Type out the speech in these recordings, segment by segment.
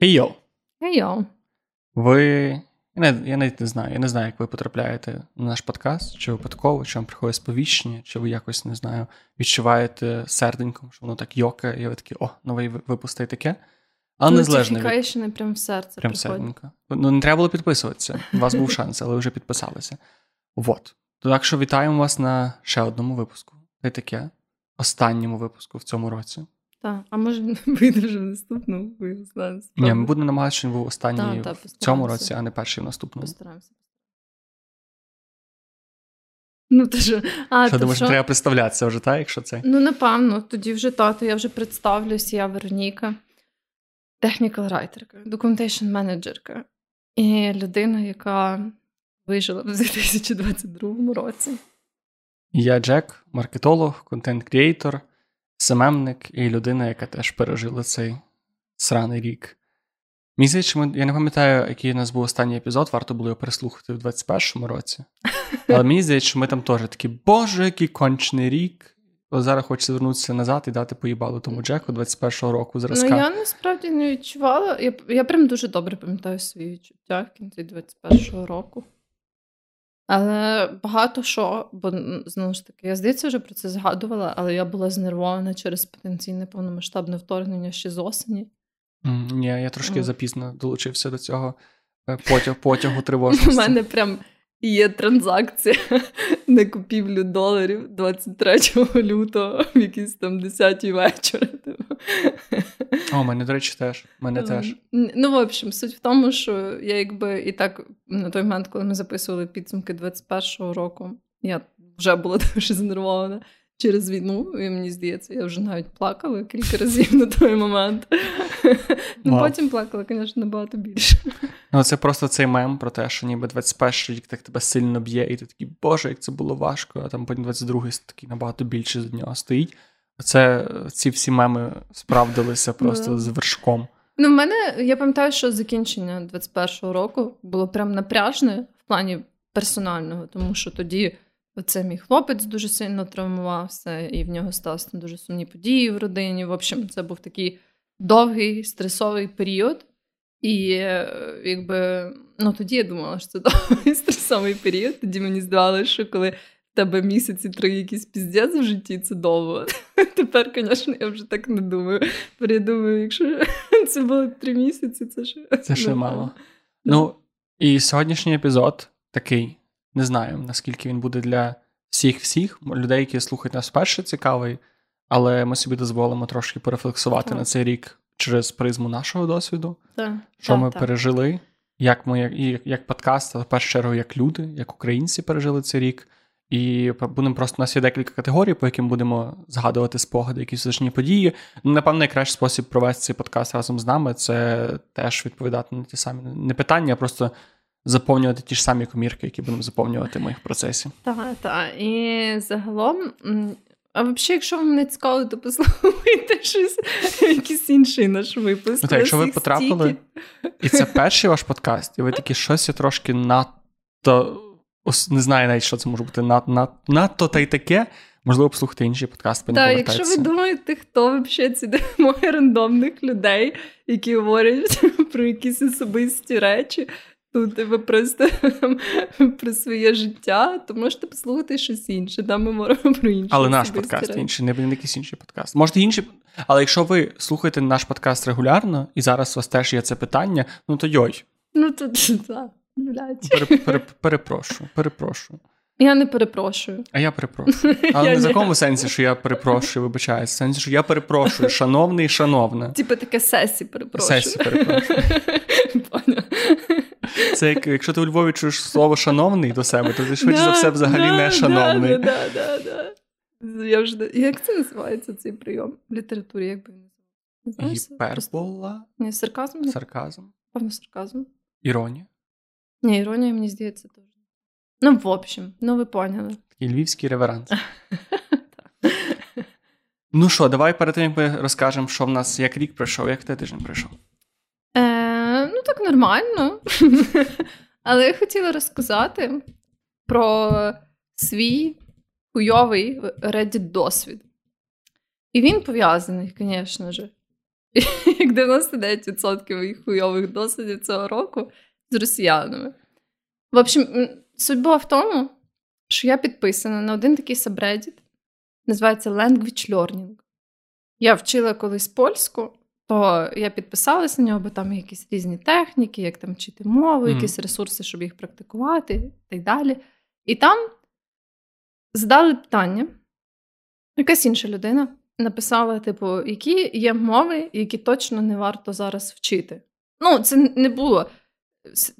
Йоу! Йоу. Ви. Я навіть, я навіть не знаю. Я не знаю, як ви потрапляєте на наш подкаст, чи випадково, чи вам приходить сповіщення, чи ви якось не знаю, відчуваєте серденьком, що воно так йокає, і ви такі, о, новий випуск і таке. Але незалежно від... не прям в серце. Прям серденько. Ну, не треба було підписуватися. У вас був шанс, але ви вже підписалися. Вот. Так що вітаємо вас на ще одному випуску. Та таке. Останньому випуску в цьому році. Так, а може вийде вже в наступному. Ні, ми будемо намагатися, щоб він був останній та, та, в цьому році, а не перший в наступному. Постараємося. Ну, то що, а, що думаєш, що? треба представлятися вже, так, якщо це? Ну, напевно, тоді вже тато, я вже представлюсь, я Вероніка, технікал райтерка, документейшн менеджерка і людина, яка вижила в 2022 році. Я Джек, маркетолог, content creator, SMM ник і людина, яка теж пережила цей сраний рік. Мені здається, я не пам'ятаю, який у нас був останній епізод, варто було його переслухати в 21-му році. Але мені здається, що ми там теж такі, боже, який кончений рік. Зараз хочеться звернутися назад і дати поїбалу тому Джеку 21-го року зразка. Ну, я насправді не відчувала. Я я прям дуже добре пам'ятаю свої відчуття в кінці 21-го року. Але багато що, бо знову ж таки, я здається, вже про це згадувала, але я була знервована через потенційне повномасштабне вторгнення ще з осені. Ні, я трошки запізно долучився до цього е, потяг, потягу тривожності. У мене прям є транзакція на купівлю доларів 23 лютого в якійсь там 10 вечора. О, мене, до речі, теж. Мене теж. Ну, в общем, суть в тому, що я якби і так на той момент, коли ми записували підсумки 21-го року, я вже була дуже знервована через війну, і мені здається, я вже навіть плакала кілька разів на той момент. Ну, Потім плакала, звісно, набагато більше. Ну, це просто цей мем про те, що ніби 21-й рік так тебе сильно б'є, і ти такий, боже, як це було важко, а там потім 22-й такий набагато більше з нього стоїть. Це ці всі меми справдилися просто з вершком. Ну, в мене я пам'ятаю, що закінчення 21-го року було прям напряжне в плані персонального, тому що тоді оце мій хлопець дуже сильно травмувався, і в нього сталися дуже сумні події в родині. В общем, це був такий довгий стресовий період. І е, якби ну тоді я думала, що це довгий стресовий період. Тоді мені здавалося, що коли в тебе місяці три якийсь піздець в житті, це довго. Тепер, звісно, я вже так не думаю. Передумаю, якщо це було три місяці, це ще Це ще мало. Ну, і сьогоднішній епізод такий. Не знаю, наскільки він буде для всіх-всіх людей, які слухають нас вперше, цікавий, але ми собі дозволимо трошки порефлексувати так. на цей рік через призму нашого досвіду, так. що так, ми пережили, як ми, як, як подкаст, а в першу чергу, як люди, як українці пережили цей рік. І будемо просто у нас є декілька категорій, по яким будемо згадувати спогади, якісь значні події. Ну, напевно, найкращий спосіб провести цей подкаст разом з нами це теж відповідати на ті самі не питання, а просто заповнювати ті ж самі комірки, які будемо заповнювати в моїх процесі. Так, так. І загалом. А взагалі, якщо вам не цікаво, то послухайте щось, якийсь інший наш випуск. Ну, так, Якщо ви потрапили, і це перший ваш подкаст, і ви такі щось я трошки надто не знаю навіть, що це може бути над, над, надто та й таке. Можливо, послухати інші подкасти. Так, якщо ви думаєте, хто взагалі ці моє рандомних людей, які говорять про якісь особисті речі, ну, тебе просто про своє життя, то можете послухати щось інше. Там ми говоримо про інше. Але наш подкаст речі. інший, не якийсь інший подкаст. Можете інші. Але якщо ви слухаєте наш подкаст регулярно, і зараз у вас теж є це питання, ну то йой. Ну то так. Пере, перепрошую, перепрошую. Я не перепрошую. А я перепрошую. Але я не в такому сенсі, що я перепрошую, вибачаюсь. В сенсі, що я перепрошую, шановний і шановна. Типу таке сесі перепрошую. Сесі перепрошую. Це як якщо ти у Львові чуєш слово шановний до себе, то ти швидше за все взагалі не шановний. Я вже... Як це називається цей прийом в літературі? Як би? Гіпербола? Ні, сарказм? Сарказм. Певно, сарказм. Іронія. Ні, іронія, мені здається, теж. Ну, в общем, ну ви поняли. Такий львівський реверанс. Ну що, давай перед тим, як ми розкажемо, що в нас як рік пройшов, як ти тиждень пройшов. Нормально. Але я хотіла розказати про свій хуйовий Reddit досвід. І він пов'язаний, звісно ж, як 99% моїх хуйових досвідів цього року з росіянами. В общем, судьба в тому, що я підписана на один такий subreddit, називається Language Learning. Я вчила колись польську, то я підписалася на нього, бо там якісь різні техніки, як там вчити мову, mm. якісь ресурси, щоб їх практикувати і так далі. І там задали питання, якась інша людина написала, типу, які є мови, які точно не варто зараз вчити. Ну, це не було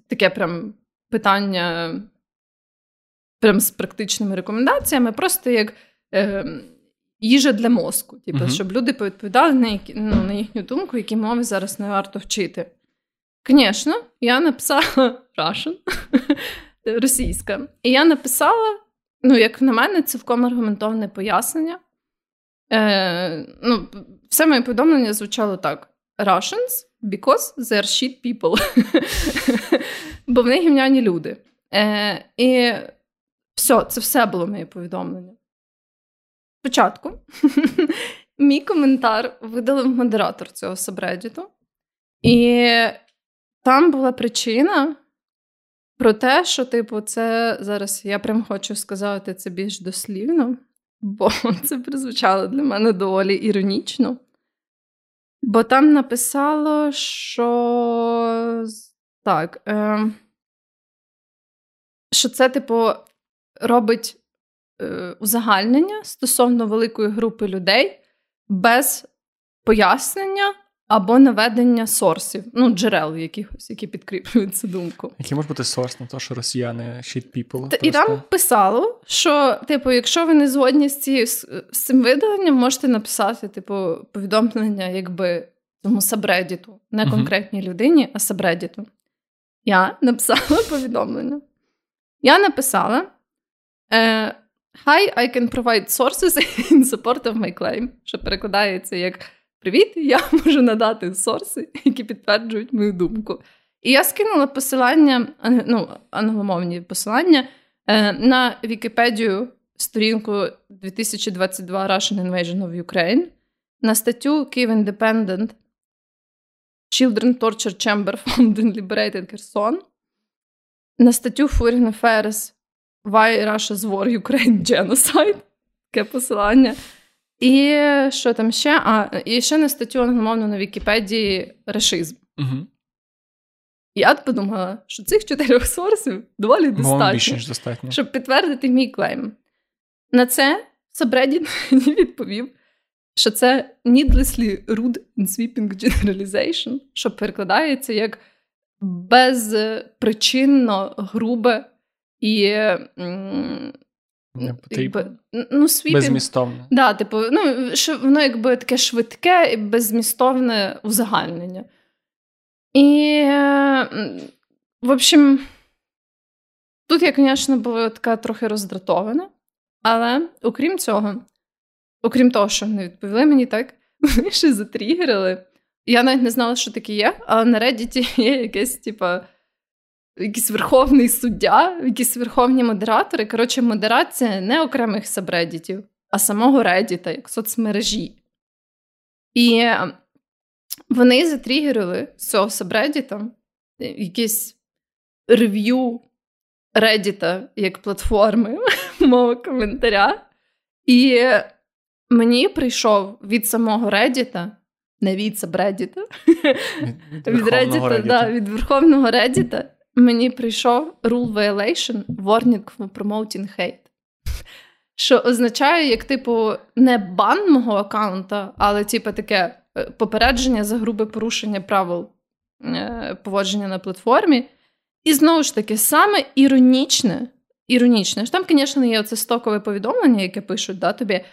таке прям питання прям з практичними рекомендаціями, просто як е, їжа для мозку. Типу, uh щоб люди повідповідали на які, ну, на їхню думку, які мови зараз не варто вчити. Звісно, я написала Russian, російська. І я написала, ну, як на мене, цілком аргументоване пояснення. Е, ну, Все моє повідомлення звучало так: Russians because they're shit people. Бо вони гімняні люди. Е, І все, це все було моє повідомлення. Спочатку мій коментар видалив модератор цього сабреддіту. І там була причина про те, що, типу, це зараз я прям хочу сказати це більш дослівно, бо це прозвучало для мене доволі іронічно. Бо там написало, що так, е, що це, типу, робить узагальнення стосовно великої групи людей без пояснення або наведення сорсів, ну, джерел якихось, які підкріплюють цю думку. Які може бути сорс на те, що росіяни shit people? Та, і там писало, що, типу, якщо ви не згодні з цією з цим видаленням, можете написати, типу, повідомлення, якби тому сабредіту, не конкретній uh-huh. людині, а сабредіту. Я написала повідомлення. Я написала. Uh, Hi, I can provide sources in support of my claim, що перекладається як Привіт, я можу надати сорси, які підтверджують мою думку. І я скинула посилання, ну, англомовні посилання е, на Вікіпедію сторінку 2022 Russian Invasion of Ukraine, на статтю Kyiv Independent Children Torture Chamber Found in Liberated Kherson, на статтю Foreign Affairs Why Russia's War Ukraine Genocide, таке посилання. І що там ще? А, і ще на статтю англомовну на Вікіпедії решизм. Угу. Я подумала, що цих чотирьох source ів доволі достатньо, більше, ніж достатньо, щоб підтвердити мій claim. На це Сабредін мені відповів, що це needlessly rude and sweeping generalization, що перекладається як безпричинно грубе і Якби, ну, sweeping, Безмістовне. Да, типу, ну, що воно якби таке швидке і безмістовне узагальнення. І, в общем, тут я, звісно, була така трохи роздратована, але окрім цього, окрім того, що вони відповіли мені так, вони ще затрігерили. Я навіть не знала, що таке є, але на Reddit є якесь, типа якийсь верховний суддя, якісь верховні модератори. Коротше, модерація не окремих сабреддітів, а самого Реддіта, як соцмережі. І ем, вони затрігерили з цього сабреддіта якийсь рев'ю Reddit як платформи мого коментаря. І мені прийшов від самого Reddit, не від сабреддіта, від, да, від верховного Reddit мені прийшов rule violation warning for promoting hate. Що означає, як, типу, не бан мого аккаунта, але, типу, таке е, попередження за грубе порушення правил е, поводження на платформі. І знову ж таки, саме іронічне, іронічне, там, звісно, є оце стокове повідомлення, яке пишуть да, тобі.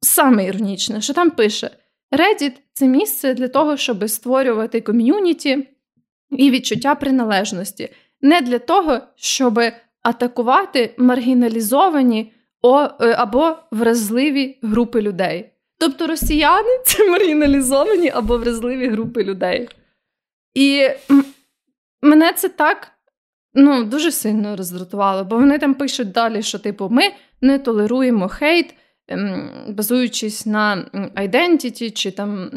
Саме іронічне, що там пише: Reddit – це місце для того, щоб створювати ком'юніті, і відчуття приналежності, не для того, щоб атакувати маргіналізовані е, або вразливі групи людей. Тобто росіяни це маргіналізовані або вразливі групи людей. І мене це так ну, дуже сильно роздратувало, бо вони там пишуть далі, що, типу, ми не толеруємо хейт, ем, базуючись на identity чи там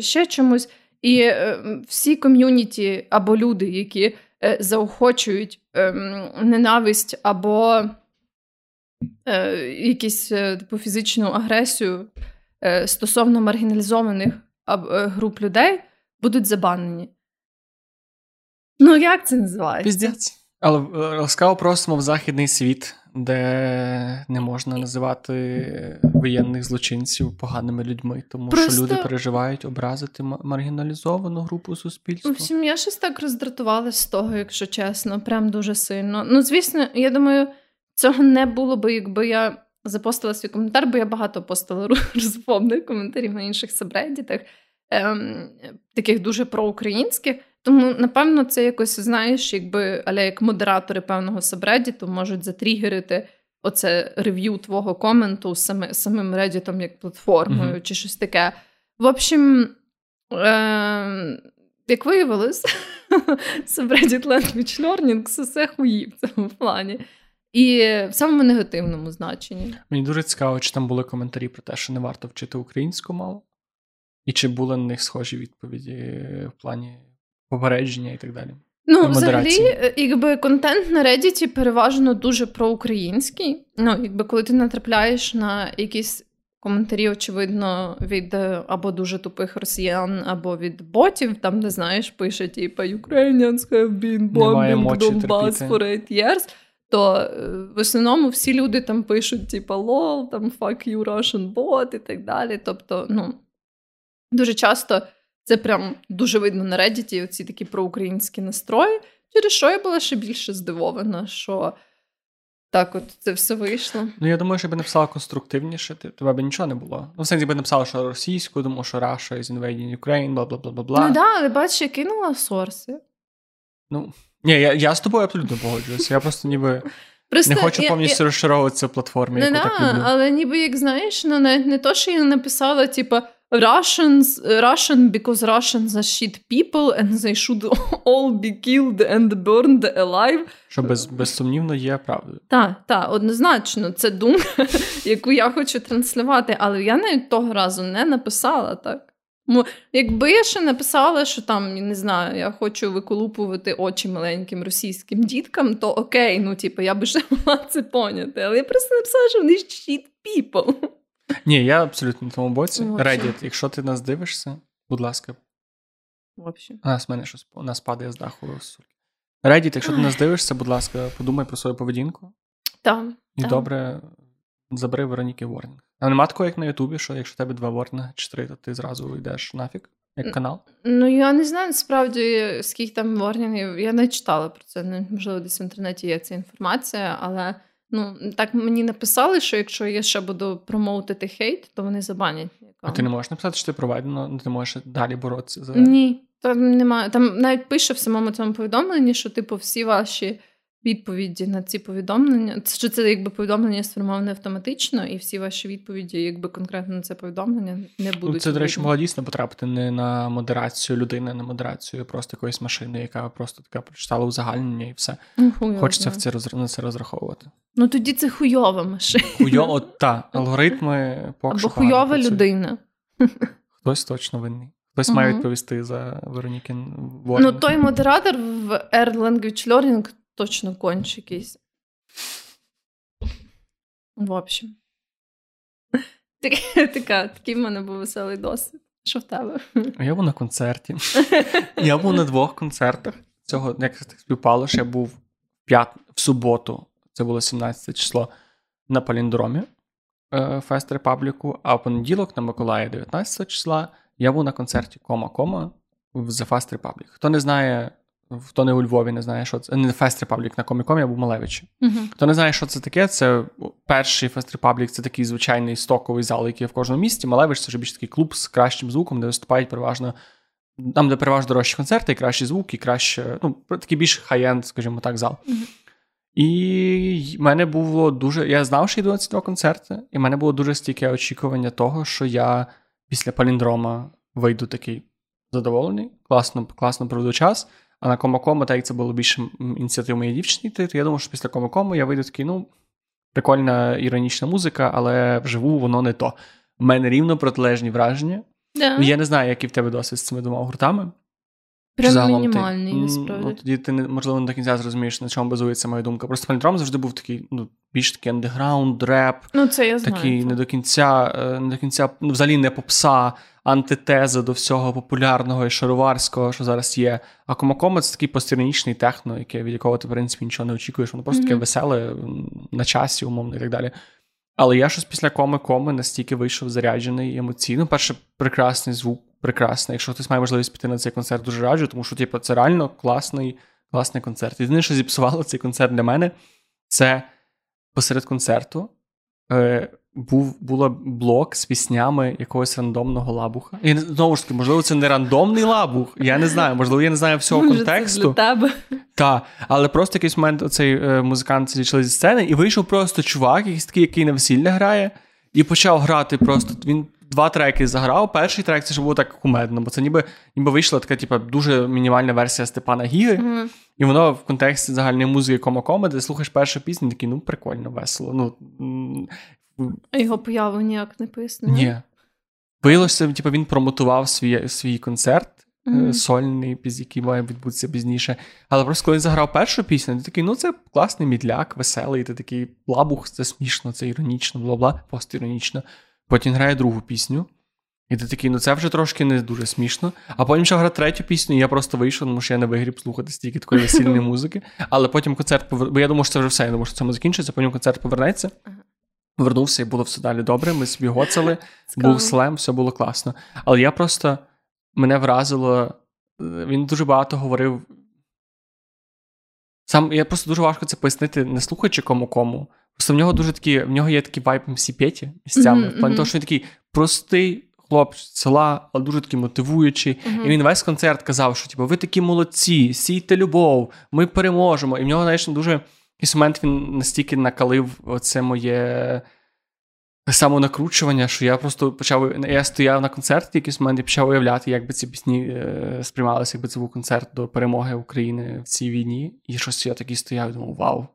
ще чомусь. І е, всі ком'юніті або люди, які е, заохочують ем, ненависть або е, якісь типу, фізичну агресію стосовно маргіналізованих груп людей, будуть забанені. Ну, як це називається? Піздець. Але ласкаво просимо в західний світ, де не можна називати воєнних злочинців поганими людьми, тому Просто... що люди переживають образити маргіналізовану групу суспільства. В общем, я щось так роздратувалася з того, якщо чесно, прям дуже сильно. Ну, звісно, я думаю, цього не було би, якби я запостила свій коментар, бо я багато постила розповних коментарів на інших сабреддітах, ем, таких дуже проукраїнських. Тому, напевно, це якось, знаєш, якби але як модератори певного сабреддіту можуть затрігерити оце рев'ю твого коменту саме, самим Reddit як платформою mm-hmm. чи щось таке. В общем, е- як виявилось, Subreddit Language Learning все хуї в цьому плані. І в самому негативному значенні. Мені дуже цікаво, чи там були коментарі про те, що не варто вчити українську мову, і чи були на них схожі відповіді в плані попередження і так далі. Ну, взагалі, е, якби контент на Reddit переважно дуже проукраїнський. Ну, якби коли ти натрапляєш на якісь коментарі, очевидно, від е, або дуже тупих росіян, або від ботів, там, де знаєш, пише, типа Ukrainians have been bombing Donbass for eight years. То е, в основному всі люди там пишуть, типа лол, там fuck you Russian bot і так далі. Тобто, ну, дуже часто це прям дуже видно на Reddit, оці такі проукраїнські настрої, через що я була ще більше здивована, що так от це все вийшло. Ну, я думаю, що би написала конструктивніше, тебе б нічого не було. Ну, в сенсі би написала, що російську, тому що Russia is invading Ukraine, бла бла бла бла бла. Ну да, але бачиш, я кинула сорси. Ну, ні, я я з тобою абсолютно погоджуюся. Я просто ніби. Просто Не хочу повністю я... розшаровуватися в платформі. яку не, так люблю. Але ніби як знаєш, ну навіть не то, що я написала, типа, Russians, Russian because Russians are shit people and they should all be killed and burned alive. Що без, безсумнівно є правдою. Так, так, однозначно, це думка, яку я хочу транслювати, але я навіть того разу не написала так. Якби я ще написала, що там, не знаю, я хочу виколупувати очі маленьким російським діткам, то окей, ну типу, я би ще могла це поняти. Але я просто написала, що вони shit people. Ні, я абсолютно на тому боці. Reddit, якщо ти нас дивишся, будь ласка. В общем. У нас мене щось у нас падає з даху. Reddit, якщо ти нас дивишся, будь ласка, подумай про свою поведінку. Так. І там. добре забери Вероніки Ворнінг. А нема такого, як на Ютубі, що якщо в тебе два ворнинги чи три, то ти зразу йдеш нафіг, як канал? Ну, я не знаю, насправді, скільки там ворнінгів. Я не читала про це. Можливо, десь в інтернеті є ця інформація, але. Ну, так мені написали, що якщо я ще буду промоутити хейт, то вони забанять. А ти не можеш написати, що ти проведено, ти можеш далі боротися за. Ні, там немає. Там навіть пише в самому цьому повідомленні, що, типу, всі ваші відповіді на ці повідомлення, що це якби повідомлення сформоване автоматично, і всі ваші відповіді, якби конкретно на це повідомлення, не ну, будуть. Ну, це, до речі, могла дійсно потрапити не на модерацію людини, на модерацію просто якоїсь машини, яка просто така прочитала узагальнення і все. Ну, Хочеться в це роз... на це розраховувати. Ну тоді це хуйова машина. Хуйово, та, алгоритми поки Або хуйова людина. Хтось точно винний. Хтось угу. має відповісти за Веронікін Ну, той модератор в Air Language Learning точно конч якийсь. В общем. Така, Такий в мене був веселий досвід. Що в тебе? Я був на концерті. Я був на двох концертах. Цього як так співпало, що я був в, п'ят... в суботу, це було 17 число, на Паліндромі е, Фест Репабліку, а в понеділок на Миколаї 19 числа я був на концерті Кома-Кома в The Fast Republic. Хто не знає, Хто не у Львові не знає, що це не Fest Republic на Комікомі, а був Малевичі. Uh-huh. Хто не знає, що це таке, це перший Fest Republic, це такий звичайний стоковий зал, який є в кожному місті. Малевич це вже більш такий клуб з кращим звуком, де виступають переважно. Там, де переважно дорожчі концерти, і кращий звук, і краще, ну, такий більш хай-енд, скажімо так, зал. Uh-huh. І в мене було дуже. Я знав, що йду на ці два концерти, і в мене було дуже стійке очікування того, що я після паліндрома вийду такий задоволений, класно, класно проведу час. А на Комакому, так як це було більше ініціатив моєї дівчини, то я думав, що після Комакому я вийду такий, ну, прикольна іронічна музика, але вживу воно не то. У мене рівно протилежні враження. Да. Я не знаю, який в тебе досвід з цими двома гуртами. Прям мінімальний, ти, насправді. Ну, тоді ти можливо не до кінця зрозумієш, на чому базується моя думка. Просто паліндром завжди був такий, ну, більш такий андеграунд, реп, Ну, це я знаю. такий це. не до кінця, е, не до кінця, ну, взагалі не попса, антитеза до всього популярного і шароварського, що зараз є. А Комакома це такий постіронічний техно, яке, від якого ти, в принципі, нічого не очікуєш. Воно просто таке веселе, на часі, умовно, і так далі. Але я щось після коми-коми настільки вийшов заряджений емоційно. Перше, прекрасний звук, прекрасний. Якщо хтось має можливість піти на цей концерт, дуже раджу, тому що типу, це реально класний, класний концерт. Єдине, що зіпсувало цей концерт для мене, це посеред концерту е, був було блок з піснями якогось рандомного лабуха. І знову ж таки, можливо, це не рандомний лабух. Я не знаю, можливо, я не знаю всього Може, контексту. Це для тебе. Так, але просто якийсь момент оцей е, музикант зійшли зі сцени, і вийшов просто чувак, якийсь такий, який на весілля грає, і почав грати просто. Він два треки заграв. Перший трек це ж було так кумедно, бо це ніби ніби вийшла така, типу, дуже мінімальна версія Степана Гіги, Мгм. і воно в контексті загальної музики кома-коми, ти слухаєш першу пісню, такий, ну прикольно, весело. Ну, його появу ніяк не пояснили. ні. Виявилося, типу, він промотував свій, свій концерт. Мгм. сольний, який має відбутися пізніше. Але просто коли він заграв першу пісню, ти такий, ну це класний мідляк, веселий, ти такий лабух, це смішно, це іронічно, бла-бла, постіронічно. Потім грає другу пісню. І ти такий, ну це вже трошки не дуже смішно. А потім ще грає третю пісню, і я просто вийшов, тому що я не вигріб слухати стільки такої весільної музики. Але потім концерт повер... Бо я думав, що це вже все. Я думав, що цьому закінчиться, потім концерт повернеться. Вернувся і було все далі добре. Ми собі гоцали. Був слем, все було класно. Але я просто мене вразило. е, Він дуже багато говорив. Сам я просто дуже важко це пояснити, не слухаючи кому кому. Просто в нього дуже такі, в нього є такий вайб МСі Петі місцями. Мгм, В плані мгм. того, що він такий простий хлопець села, але дуже такий мотивуючий. Мгм. І він весь концерт казав, що типу, ви такі молодці, сійте любов, ми переможемо. І в нього, знаєш, дуже якийсь момент він настільки накалив оце моє самонакручування, що я просто почав. Я стояв на концерті, якийсь момент і почав уявляти, як би ці пісні е, сприймалися, якби це був концерт до перемоги України в цій війні. І щось я такий стояв і думав, вау,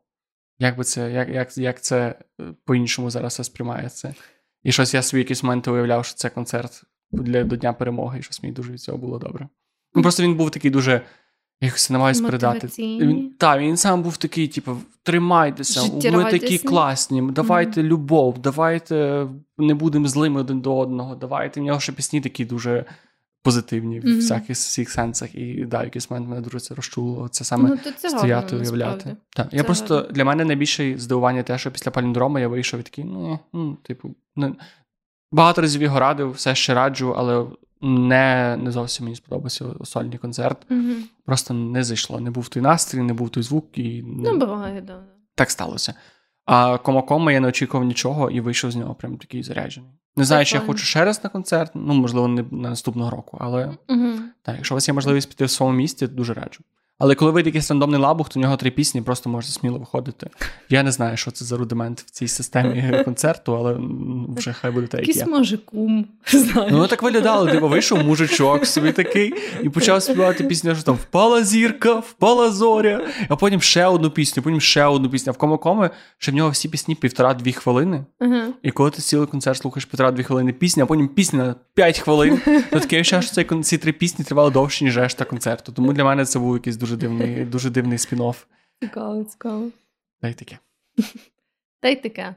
як би це, як, як, як це е, по-іншому зараз все сприймається. І щось я собі в якийсь момент уявляв, що це концерт для до Дня перемоги, і щось мені дуже від цього було добре. Ну, просто він був такий дуже. Якось не намагаюся передати. Він, та, він сам був такий, типу, тримайтеся, ви такі класні, давайте любов, давайте не будемо злими один до одного, давайте. В нього ще пісні такі дуже позитивні в всяких всіх сенсах. І да, в якийсь момент мене дуже це розчулило. Це саме Ну, це стояти, гарно, уявляти. Так. Я Це просто гарно. для мене найбільше здивування те, що після паліндрома я вийшов і такий, ну, ну типу, не... багато разів його радив, все ще раджу, але не, не зовсім мені сподобався сольний концерт. Угу. Просто не зайшло. Не був той настрій, не був той звук, і не... Ну, буває, да. так сталося. А комакома я не очікував нічого і вийшов з нього прям такий заряджений. Не знаю, чи я хочу ще раз на концерт, ну можливо, не на наступного року, але Угу. так, якщо у вас є можливість піти в своєму місті, дуже раджу. Але коли вийде якийсь рандомний лабух, то в нього три пісні, просто можете сміло виходити. Я не знаю, що це за рудимент в цій системі концерту, але вже хай буде так, як Якийсь може кум. Знаєш. Ну, так виглядало, типу, вийшов мужичок собі такий і почав співати пісню, що там впала зірка, впала зоря, а потім ще одну пісню, потім ще одну пісню. А в кома що в нього всі пісні півтора-дві хвилини. Ага. І коли ти цілий концерт слухаєш півтора-дві хвилини пісні, а потім пісня на 5 хвилин, то таке відчуття, що ці три пісні тривали довше, ніж решта концерту. Тому для мене це був якийсь дуже дивний, дуже дивний спін-офф. Цікаво, цікаво. Та й таке. Та й таке.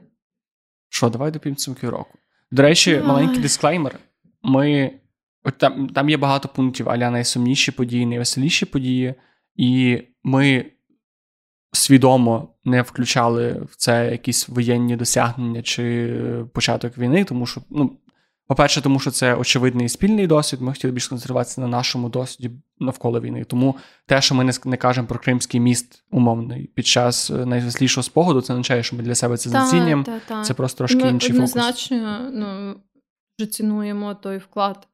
Що, давай до підсумків року. До речі, маленький дисклеймер. Ми. От там, там є багато пунктів, аля найсумніші події, найвеселіші події, і ми свідомо не включали в це якісь воєнні досягнення чи початок війни, тому що, ну, по-перше, тому що це очевидний спільний досвід. Ми хотіли більш концентруватися на нашому досвіді навколо війни. Тому те, що ми не, не кажемо про Кримський міст умовний під час е, найвеселішого спогаду, це означає, що ми для себе це знецінюємо. та, та. Це просто трошки Ми інший фокус. однозначно ну, дуже цінуємо той вклад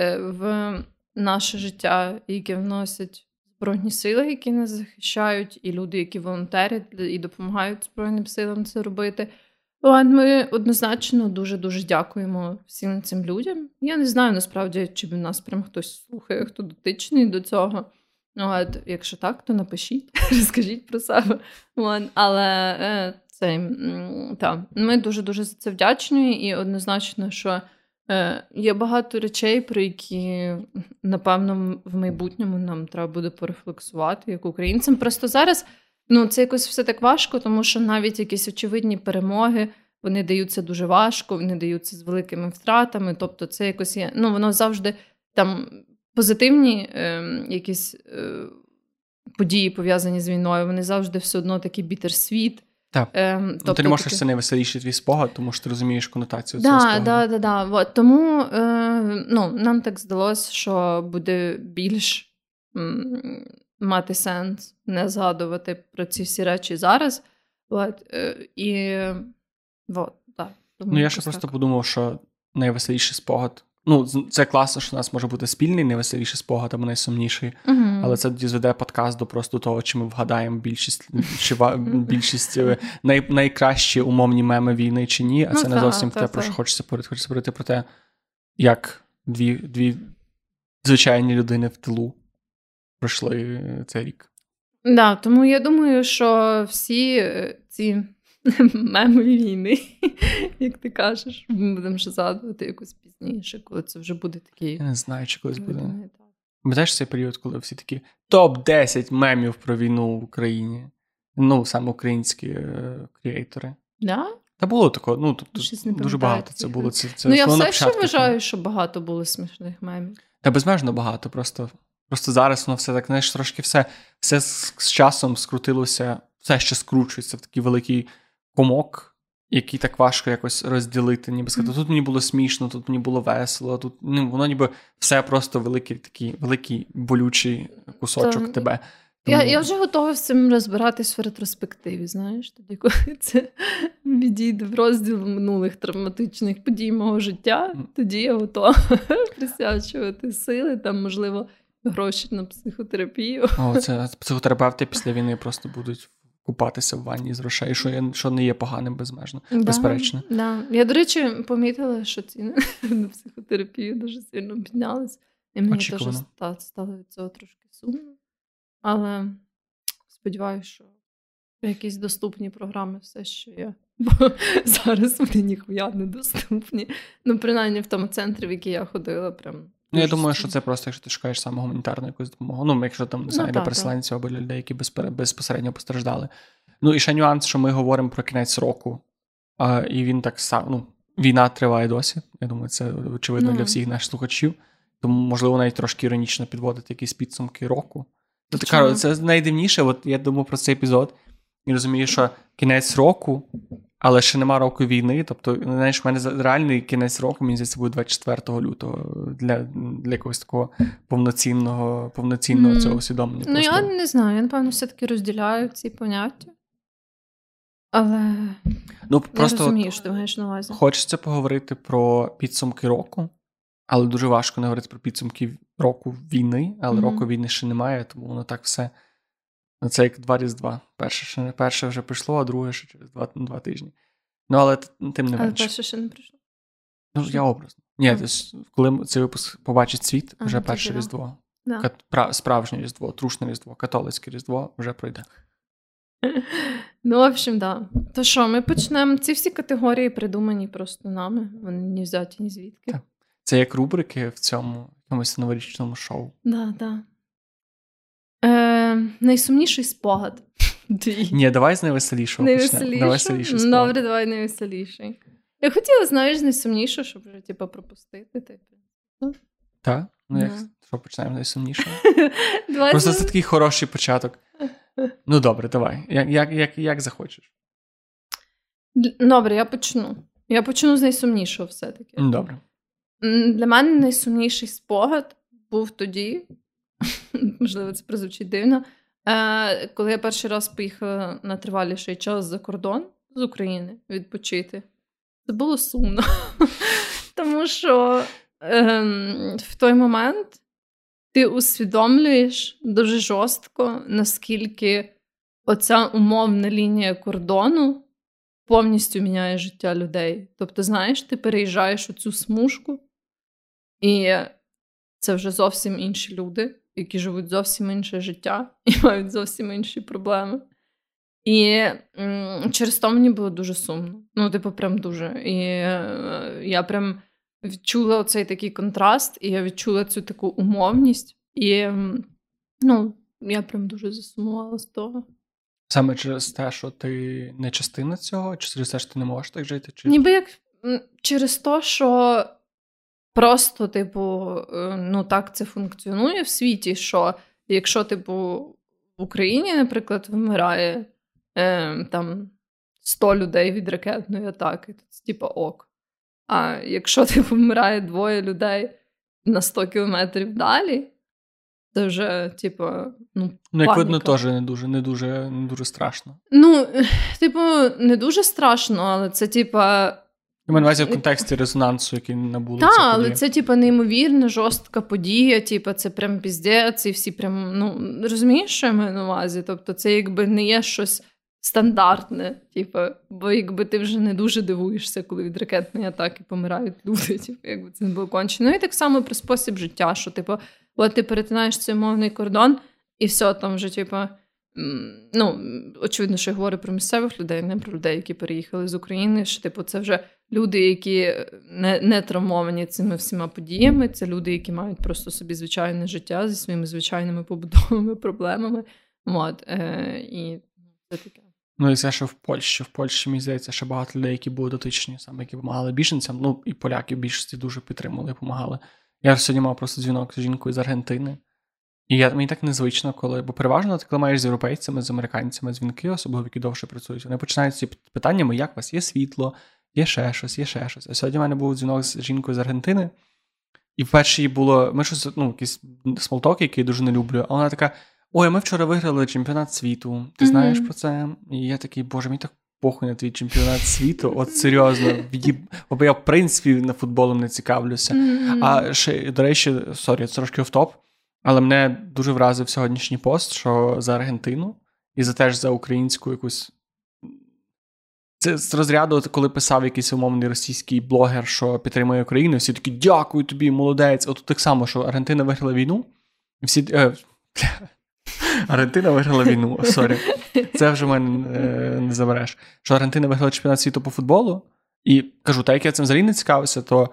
е, в наше життя, який вносять Збройні сили, які нас захищають, і люди, які волонтерять і допомагають Збройним силам це робити. Ми однозначно дуже-дуже дякуємо всім цим людям. Я не знаю насправді, чи в нас прям хтось слухає, хто дотичний до цього. От, якщо так, то напишіть, розкажіть про себе. От, але е, цей, та, Ми дуже-дуже за це вдячні, і однозначно, що е, є багато речей, про які, напевно, в майбутньому нам треба буде порефлексувати як українцям. Просто зараз ну, це якось все так важко, тому що навіть якісь очевидні перемоги. Вони даються дуже важко, вони даються з великими втратами. Тобто, це якось є. Ну, воно завжди там позитивні е, якісь е, події пов'язані з війною, вони завжди все одно такий бітер-світ. Так. Ем, тобто, ну, ти не можеш таки... це найвеселіший твій спогад, тому що ти розумієш конотацію цього спогаду. Так, да, да, да. Тому е, ну, нам так здалося, що буде більш м, мати сенс не згадувати про ці всі речі зараз. От, е, і вот, так. Ну, я ще просто подумав, що найвеселіший спогад Ну, це класно, що у нас може бути спільний, найвеселіший спогад або найсумніший. Uh-huh. Але це тоді зведе подкаст до просто того, чи ми вгадаємо більшість чи більшість е, най, найкращі умовні меми війни чи ні. А ну, це не зовсім та, те, про що хочеться говорити. Хочеться говорити про те, як дві дві звичайні людини в тилу пройшли цей рік. Да, тому я думаю, що всі е, ці меми війни, як ти кажеш, ми будемо ще згадувати якось пізніше, коли це вже буде такий. Я не знаю, чи колись буде. Пам'ятаєш цей період, коли всі такі топ-10 мемів про війну в Україні. Ну, саме українські е, креатори. Да? Та було такого, ну тобто дуже багато це було. Це, це Ну, я все ще вважаю, що багато було смішних мемів. Та безмежно багато. Просто просто зараз воно все так, знаєш, трошки все все з, з часом скрутилося, все ще скручується в такий великий комок, який так важко якось розділити. Ніби сказати, тут мені було смішно, тут мені було весело, тут ну, воно ніби все просто великий такий великий болючий кусочок То... тебе. Тому... Я я вже готова з цим розбиратись в ретроспективі, знаєш, тоді, коли це відійде в розділ минулих травматичних подій мого життя, тоді я готова присвячувати сили, там, можливо, гроші на психотерапію. О, це психотерапевти після війни просто будуть купатися в ванні з грошей, що є, що не є поганим безмежно, да, безперечно. Да. Я, до речі, помітила, що ціни на психотерапію дуже сильно піднялись. І мені теж стало від цього трошки сумно. Але сподіваюся, що якісь доступні програми все ще є. Бо зараз вони ніхуя недоступні. Ну, принаймні в тому центрі, в який я ходила, прям. Ну, я думаю, що це просто, якщо ти шукаєш саме гуманітарну якусь допомогу. Ну, якщо там не ну, знаю, ну, для переселенців або для людей, які безпосередньо постраждали. Ну і ще нюанс, що ми говоримо про кінець року, а, і він так сам. Ну, війна триває досі. Я думаю, це очевидно ну. для всіх наших слухачів. Тому, можливо, навіть трошки іронічно підводити якісь підсумки року. Ну, кажу, це найдивніше. От я думав про цей епізод і розумію, що кінець року але ще нема року війни. Тобто, знаєш, в мене реальний кінець року, мені здається, буде 24 лютого для для якогось такого повноцінного повноцінного mm. цього усвідомлення. Ну, просто. я не знаю, я напевно все-таки розділяю ці поняття. Але ну, просто я розумію, що ти маєш на увазі. Хочеться поговорити про підсумки року, але дуже важко не говорити про підсумки року війни, але mm-hmm. року війни ще немає, тому воно так все це як два різдва. Перше ще не перше вже прийшло, а друге ще через два два тижні. Ну, але тим не менше. Але перше ще не прийшло. Ну, я образно. Ні, mm. тобто, коли цей випуск побачить світ, вже ага, перше Різдво. Да. Справжнє Різдво, трушне Різдво, католицьке Різдво вже пройде. Ну, в общем, да. То що, ми почнемо. Ці всі категорії придумані просто нами. Вони не взяті ні звідки. Так. Це як рубрики в цьому якомусь новорічному шоу. Да, да. Найсумніший спогад. Ні, давай з найвеселішого. Найвеселіший спогад. Добре, давай найвеселіший. Я хотіла, знаєш, з найсумнішого, щоб вже типу, пропустити. Типу. Так? Ну, як що почнемо найсумнішого? Просто це такий хороший початок. Ну, добре, давай. Як як, як, як захочеш? Добре, я почну. Я почну з найсумнішого все-таки. Добре. Для мене найсумніший спогад був тоді, можливо, це прозвучить дивно. Е, Коли я перший раз поїхала на триваліший час за кордон з України відпочити, це було сумно. Тому що е, в той момент ти усвідомлюєш дуже жорстко, наскільки оця умовна лінія кордону повністю міняє життя людей. Тобто, знаєш, ти переїжджаєш у цю смужку, і це вже зовсім інші люди які живуть зовсім інше життя і мають зовсім інші проблеми. І через то мені було дуже сумно. Ну, типу, прям дуже. І е, я прям відчула оцей такий контраст, і я відчула цю таку умовність. І ну, я прям дуже засумувала з того. Саме через те, що ти не частина цього, чи через те, що ти не можеш так жити? Чи... Ніби як через те, що просто, типу, е, ну так це функціонує в світі, що якщо, типу, в Україні, наприклад, вмирає е, там 100 людей від ракетної атаки, то це типу ок. А якщо типу, вмирає двоє людей на 100 кілометрів далі, це вже, типу, ну. Ну, як видно, теж не дуже не дуже, не дуже страшно. Ну, типу, не дуже страшно, але це, типа. Я маю на увазі в контексті резонансу, який набули. Так, але це, типа, неймовірна, жорстка подія, типа, це прям піздець, і всі прям, ну, розумієш, що я маю на увазі? Тобто, це якби не є щось стандартне, типу, бо якби ти вже не дуже дивуєшся, коли від ракетної атаки помирають люди, типу, якби це не було кончено. Ну і так само про спосіб життя, що, типу, от ти перетинаєш цей мовний кордон, і все там вже, типу, ну, очевидно, що я говорю про місцевих людей, не про людей, які переїхали з України. що, типу, це вже люди, які не не травмовані цими всіма подіями. Це люди, які мають просто собі звичайне життя зі своїми звичайними побутовими проблемами. От, е, І це таке. Ну і це, що в Польщі. В Польщі, мені здається, ще багато людей, які були дотичні, саме які допомагали біженцям. Ну і поляки в більшості дуже підтримували допомагали. Я сьогодні мав просто дзвінок з жінкою з Аргентини. І я, мені так незвично, коли, бо переважно ти коли маєш з європейцями, з американцями дзвінки, особливо які довше працюють, вони починають ці питаннями, як у вас є світло, є ще щось, є ще щось. А сьогодні в мене був дзвінок з жінкою з Аргентини, і вперше їй було, ми щось, ну, якийсь small talk, який я дуже не люблю, а вона така: Ой, ми вчора виграли чемпіонат світу. Ти mm-hmm. знаєш про це? І я такий, боже, мені так похуй на твій чемпіонат світу. От серйозно, бо я в принципі на футболом не цікавлюся. Mm-hmm. А ще, до речі, sorry, це трошки офтоп, але мене дуже вразив сьогоднішній пост, що за Аргентину і за теж за українську якусь. Це з розряду, коли писав якийсь умовний російський блогер, що підтримує Україну, всі такі дякую тобі, молодець. От так само, що Аргентина виграла війну, і всі. Е, Аргентина виграла війну. Sorry. Це вже в мене е, не забереш. Що Аргентина виграла чемпіонат світу по футболу, і кажу, так як я цим взагалі не цікавився, то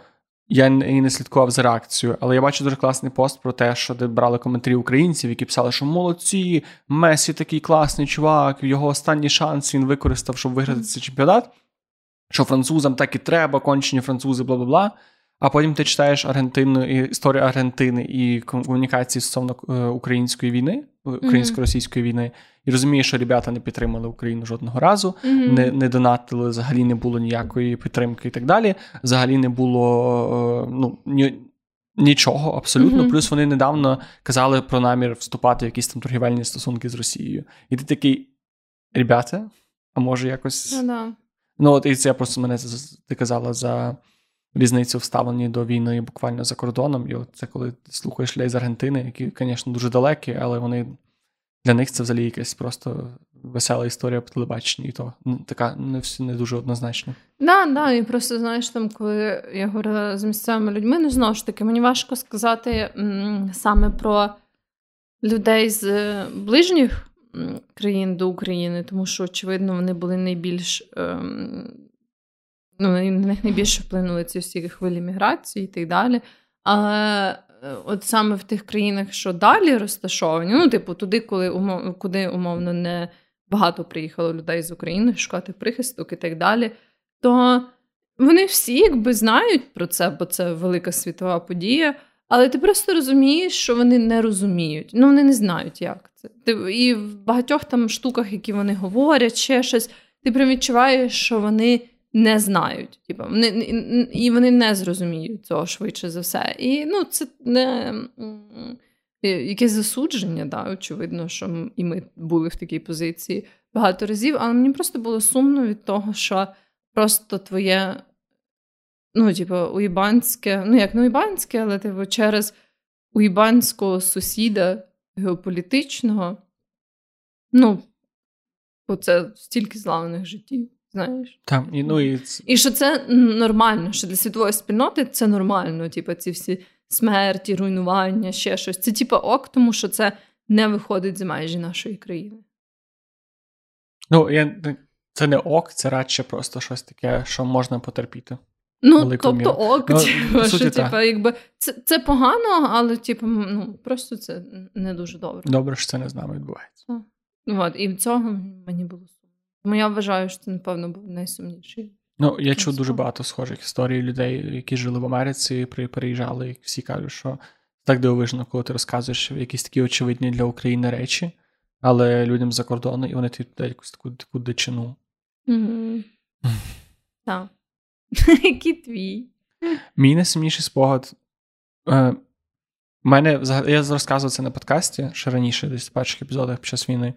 я не слідкував за реакцією. Але я бачу дуже класний пост про те, що де брали коментарі українців, які писали, що молодці, Месі такий класний чувак, його останній шанс він використав, щоб виграти цей чемпіонат. Що французам так і треба, кончені французи, бла бла бла. А потім ти читаєш Аргентину і історію Аргентини і комунікації стосовно е, української війни, українсько-російської війни, і розумієш, що ребята не підтримали Україну жодного разу, mm-hmm. не не донатили, взагалі не було ніякої підтримки і так далі. Взагалі не було е, ну, ні, нічого абсолютно. Mm-hmm. Плюс вони недавно казали про намір вступати в якісь там торгівельні стосунки з Росією. І ти такий, ребята, а може якось. Mm-hmm. Ну, от і це просто мене ти казала за різницю в ставленні до війни буквально за кордоном. І от це коли ти слухаєш людей з Аргентини, які, звісно, дуже далекі, але вони для них це взагалі якась просто весела історія по телебаченні, і то така не не дуже однозначна. Да, да, і просто знаєш, там, коли я говорила з місцевими людьми, ну знову ж таки, мені важко сказати м, саме про людей з ближніх країн до України, тому що, очевидно, вони були найбільш. Ем, ну, на них найбільше вплинули ці всі хвилі міграції і так далі. Але е, от саме в тих країнах, що далі розташовані, ну, типу, туди, коли умов, куди умовно не багато приїхало людей з України шукати прихисток і так далі, то вони всі якби знають про це, бо це велика світова подія. Але ти просто розумієш, що вони не розуміють. Ну, вони не знають, як це. І в багатьох там штуках, які вони говорять, ще щось, ти прям відчуваєш, що вони не знають. Типу, вони, І вони не зрозуміють цього швидше за все. І ну, це не якесь засудження, да, очевидно, що і ми були в такій позиції багато разів, але мені просто було сумно від того, що просто твоє. Ну, типу, уїбанське, ну як не уїбанське, але типу, через уїбанського сусіда геополітичного, ну, бо це стільки зламаних життів. Знаєш, Так, і ну і і що це нормально, що для світової спільноти це нормально. Типу, ці всі смерті, руйнування, ще щось. Це типу ок, тому що це не виходить за межі нашої країни. Ну, я, це не ок, це радше просто щось таке, що можна потерпіти. Ну, тобто міру. ок, ну, типу, що, типу, якби, це це погано, але типу, ну, просто це не дуже добре. Добре, що це не з нами відбувається. От, І в цього мені було. Тому я вважаю, що це, напевно, був найсумніший. Ну, я чув дуже багато схожих історій людей, які жили в Америці, переїжджали, і всі кажуть, що так дивовижно, коли ти розказуєш якісь такі очевидні для України речі, але людям за кордону, і вони тобі дають якусь таку таку дичину. Так. Який твій? Мій найсумніший спогад. Е, мене Я розказував це на подкасті ще раніше, десь в перших епізодах під час війни.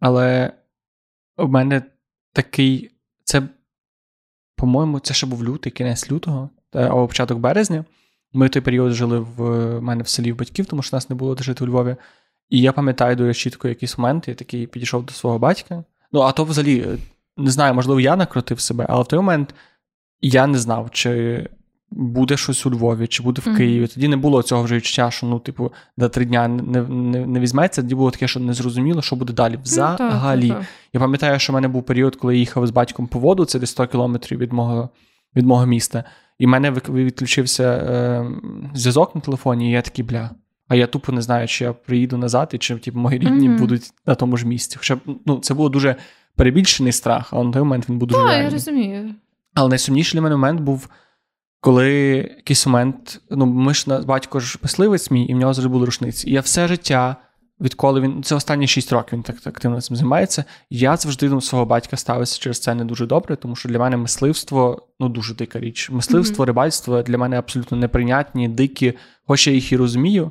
Але у мене такий. Це, по-моєму, це ще був лютий, кінець лютого, або початок березня. Ми в той період жили в мене в селі в батьків, тому що нас не було де жити у Львові. І я пам'ятаю дуже чітко якийсь момент, я такий підійшов до свого батька. Ну, а то взагалі, не знаю, можливо, я накрутив себе, але в той момент я не знав, чи буде щось у Львові, чи буде в Києві. Тоді не було цього вже відчуття, що ну, типу, за три дня не не, не візьметься. Тоді було таке, що не зрозуміло, що буде далі. Взагалі. Mm-hmm. Я пам'ятаю, що в мене був період, коли я їхав з батьком по воду, це десь 100 кілометрів від мого від мого міста. І в мене відключився е, зв'язок на телефоні, і я такий, бля. А я тупо не знаю, чи я приїду назад, і чи типу, мої рідні mm-hmm. будуть на тому ж місці. Хоча ну, це було дуже перебільшений страх, але на той момент він був дуже. Так, я розумію. Але найсумніший для мене момент був, коли якийсь момент, ну, ми ж на батько ж мисливець мій, і в нього завжди були рушниці. І я все життя, відколи він це останні 6 років він так, так активно цим займається. Я завжди до свого батька ставився через це не дуже добре, тому що для мене мисливство ну дуже дика річ. Мисливство, mm-hmm. рибальство для мене абсолютно неприйнятні, дикі, хоч я їх і розумію.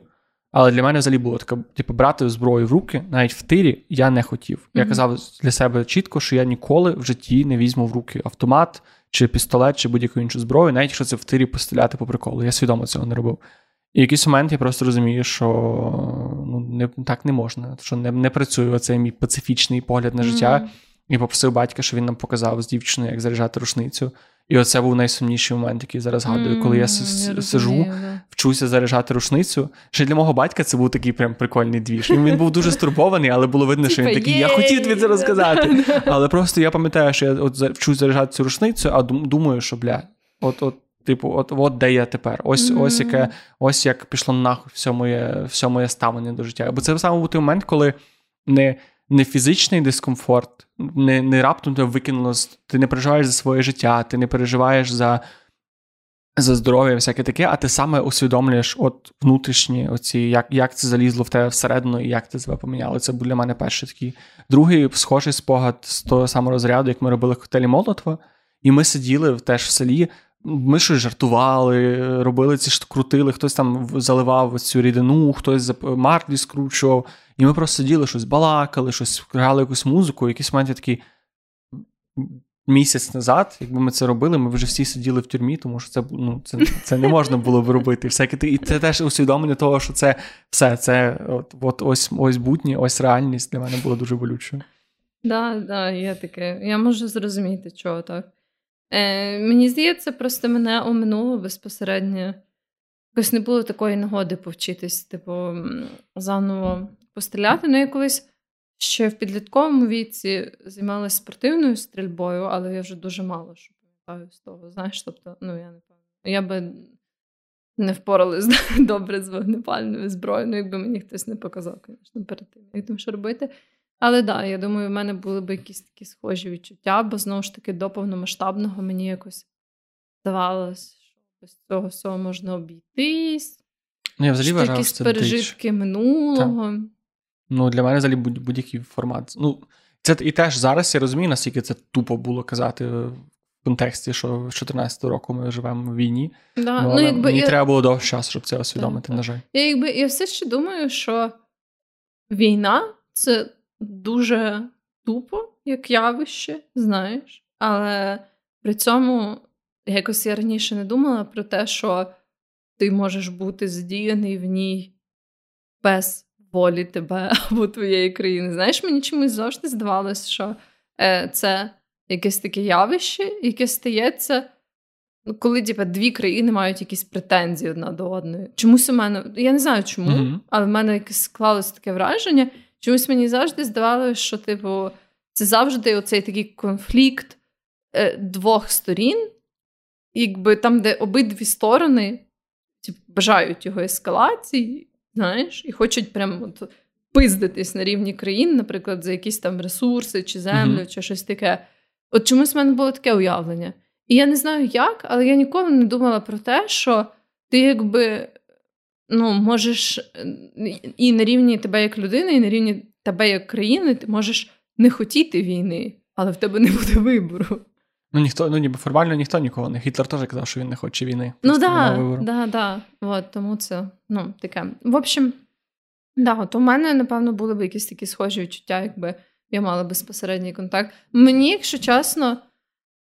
Але для мене взагалі було таке, типу, брати зброю в руки, навіть в тирі, я не хотів. Mm-hmm. Я казав для себе чітко, що я ніколи в житті не візьму в руки автомат, чи пістолет, чи будь-яку іншу зброю, навіть якщо це в тирі постріляти по приколу. Я свідомо цього не робив. І в якийсь момент я просто розумію, що ну, не, так не можна, що не не працює оцей мій пацифічний погляд на життя. Mm-hmm. І попросив батька, що він нам показав з дівчиною, як заряджати рушницю. І оце був найсумніший момент, який зараз згадую, коли я сижу, вчуся заряджати рушницю. Ще для мого батька це був такий прям прикольний двіж. Він був дуже стурбований, але було видно, що він такий, я хотів тобі це розказати. Але просто я пам'ятаю, що я от вчусь заряджати цю рушницю, а думаю, що бля, от от. Типу, от от де я тепер. Ось mm-hmm. ось яке, ось як пішло нахуй все моє все моє ставлення до життя. Бо це саме був той момент, коли не не фізичний дискомфорт, не не раптом тебе викинуло, ти не переживаєш за своє життя, ти не переживаєш за за здоров'я, всяке таке, а ти саме усвідомлюєш от внутрішні, оці, як як це залізло в тебе всередину і як це тебе поміняло. Це був для мене перший такий. Другий схожий спогад з того самого розряду, як ми робили коктейлі Молотва, і ми сиділи теж в селі. Ми щось жартували, робили ці крутили, хтось там заливав цю рідину, хтось марлі скручував. І ми просто сиділи, щось балакали, щось грали якусь музику. Якийсь момент я такий місяць назад, якби ми це робили, ми вже всі сиділи в тюрмі, тому що це ну, це, це не можна було б робити. Всяке, І це теж усвідомлення того, що це все, це от, от ось ось будні, ось реальність для мене було дуже болючою. Так, да, є таке. Я можу зрозуміти, чого так. Е, Мені здається, просто мене оминуло безпосередньо. Якось не було такої нагоди повчитись, типу, заново постріляти. Ну, я колись ще в підлітковому віці займалася спортивною стрільбою, але я вже дуже мало що пам'ятаю з того. Знаєш, тобто, ну я не пам'ятаю. Я би не впоралась добре з вогнепальною зброєю, ну якби мені хтось не показав, звісно, перед тим, як там що робити. Але так, да, я думаю, в мене були б якісь такі схожі відчуття, бо знову ж таки до повномасштабного мені якось здавалось, що без цього всього можна обійтись. Ну, я взагалі вважав, якісь пережитки минулого. Так. Ну, для мене взагалі будь-який формат. Ну, це і теж зараз я розумію, наскільки це тупо було казати в контексті, що з 2014 року ми живемо в війні. Да. Ну, ну, якби Мені я... треба було довгий час, щоб це усвідомити, на жаль. Я якби я все ще думаю, що війна це дуже тупо, як явище, знаєш. Але при цьому якось я раніше не думала про те, що ти можеш бути задіяний в ній без волі тебе або твоєї країни. Знаєш, мені чомусь завжди здавалося, що е, це якесь таке явище, яке стається, ну, коли типу, дві країни мають якісь претензії одна до одної. Чомусь у мене, я не знаю чому, mm-hmm. але в мене якесь склалось таке враження. Чомусь мені завжди здавалося, що, типу, це завжди оцей такий конфлікт е, двох сторін, якби там, де обидві сторони типу, бажають його ескалації, знаєш, і хочуть прям от пиздитись на рівні країн, наприклад, за якісь там ресурси чи землю, mm-hmm. чи щось таке. От чомусь в мене було таке уявлення. І я не знаю як, але я ніколи не думала про те, що ти якби ну, можеш і на рівні тебе як людини, і на рівні тебе як країни, ти можеш не хотіти війни, але в тебе не буде вибору. Ну, ніхто, ну ніби формально ніхто нікого не. Гітлер теж казав, що він не хоче війни. Ну так, да, да, От, тому це ну, таке. В общем, да, от у мене, напевно, були б якісь такі схожі відчуття, якби я мала безпосередній контакт. Мені, якщо чесно,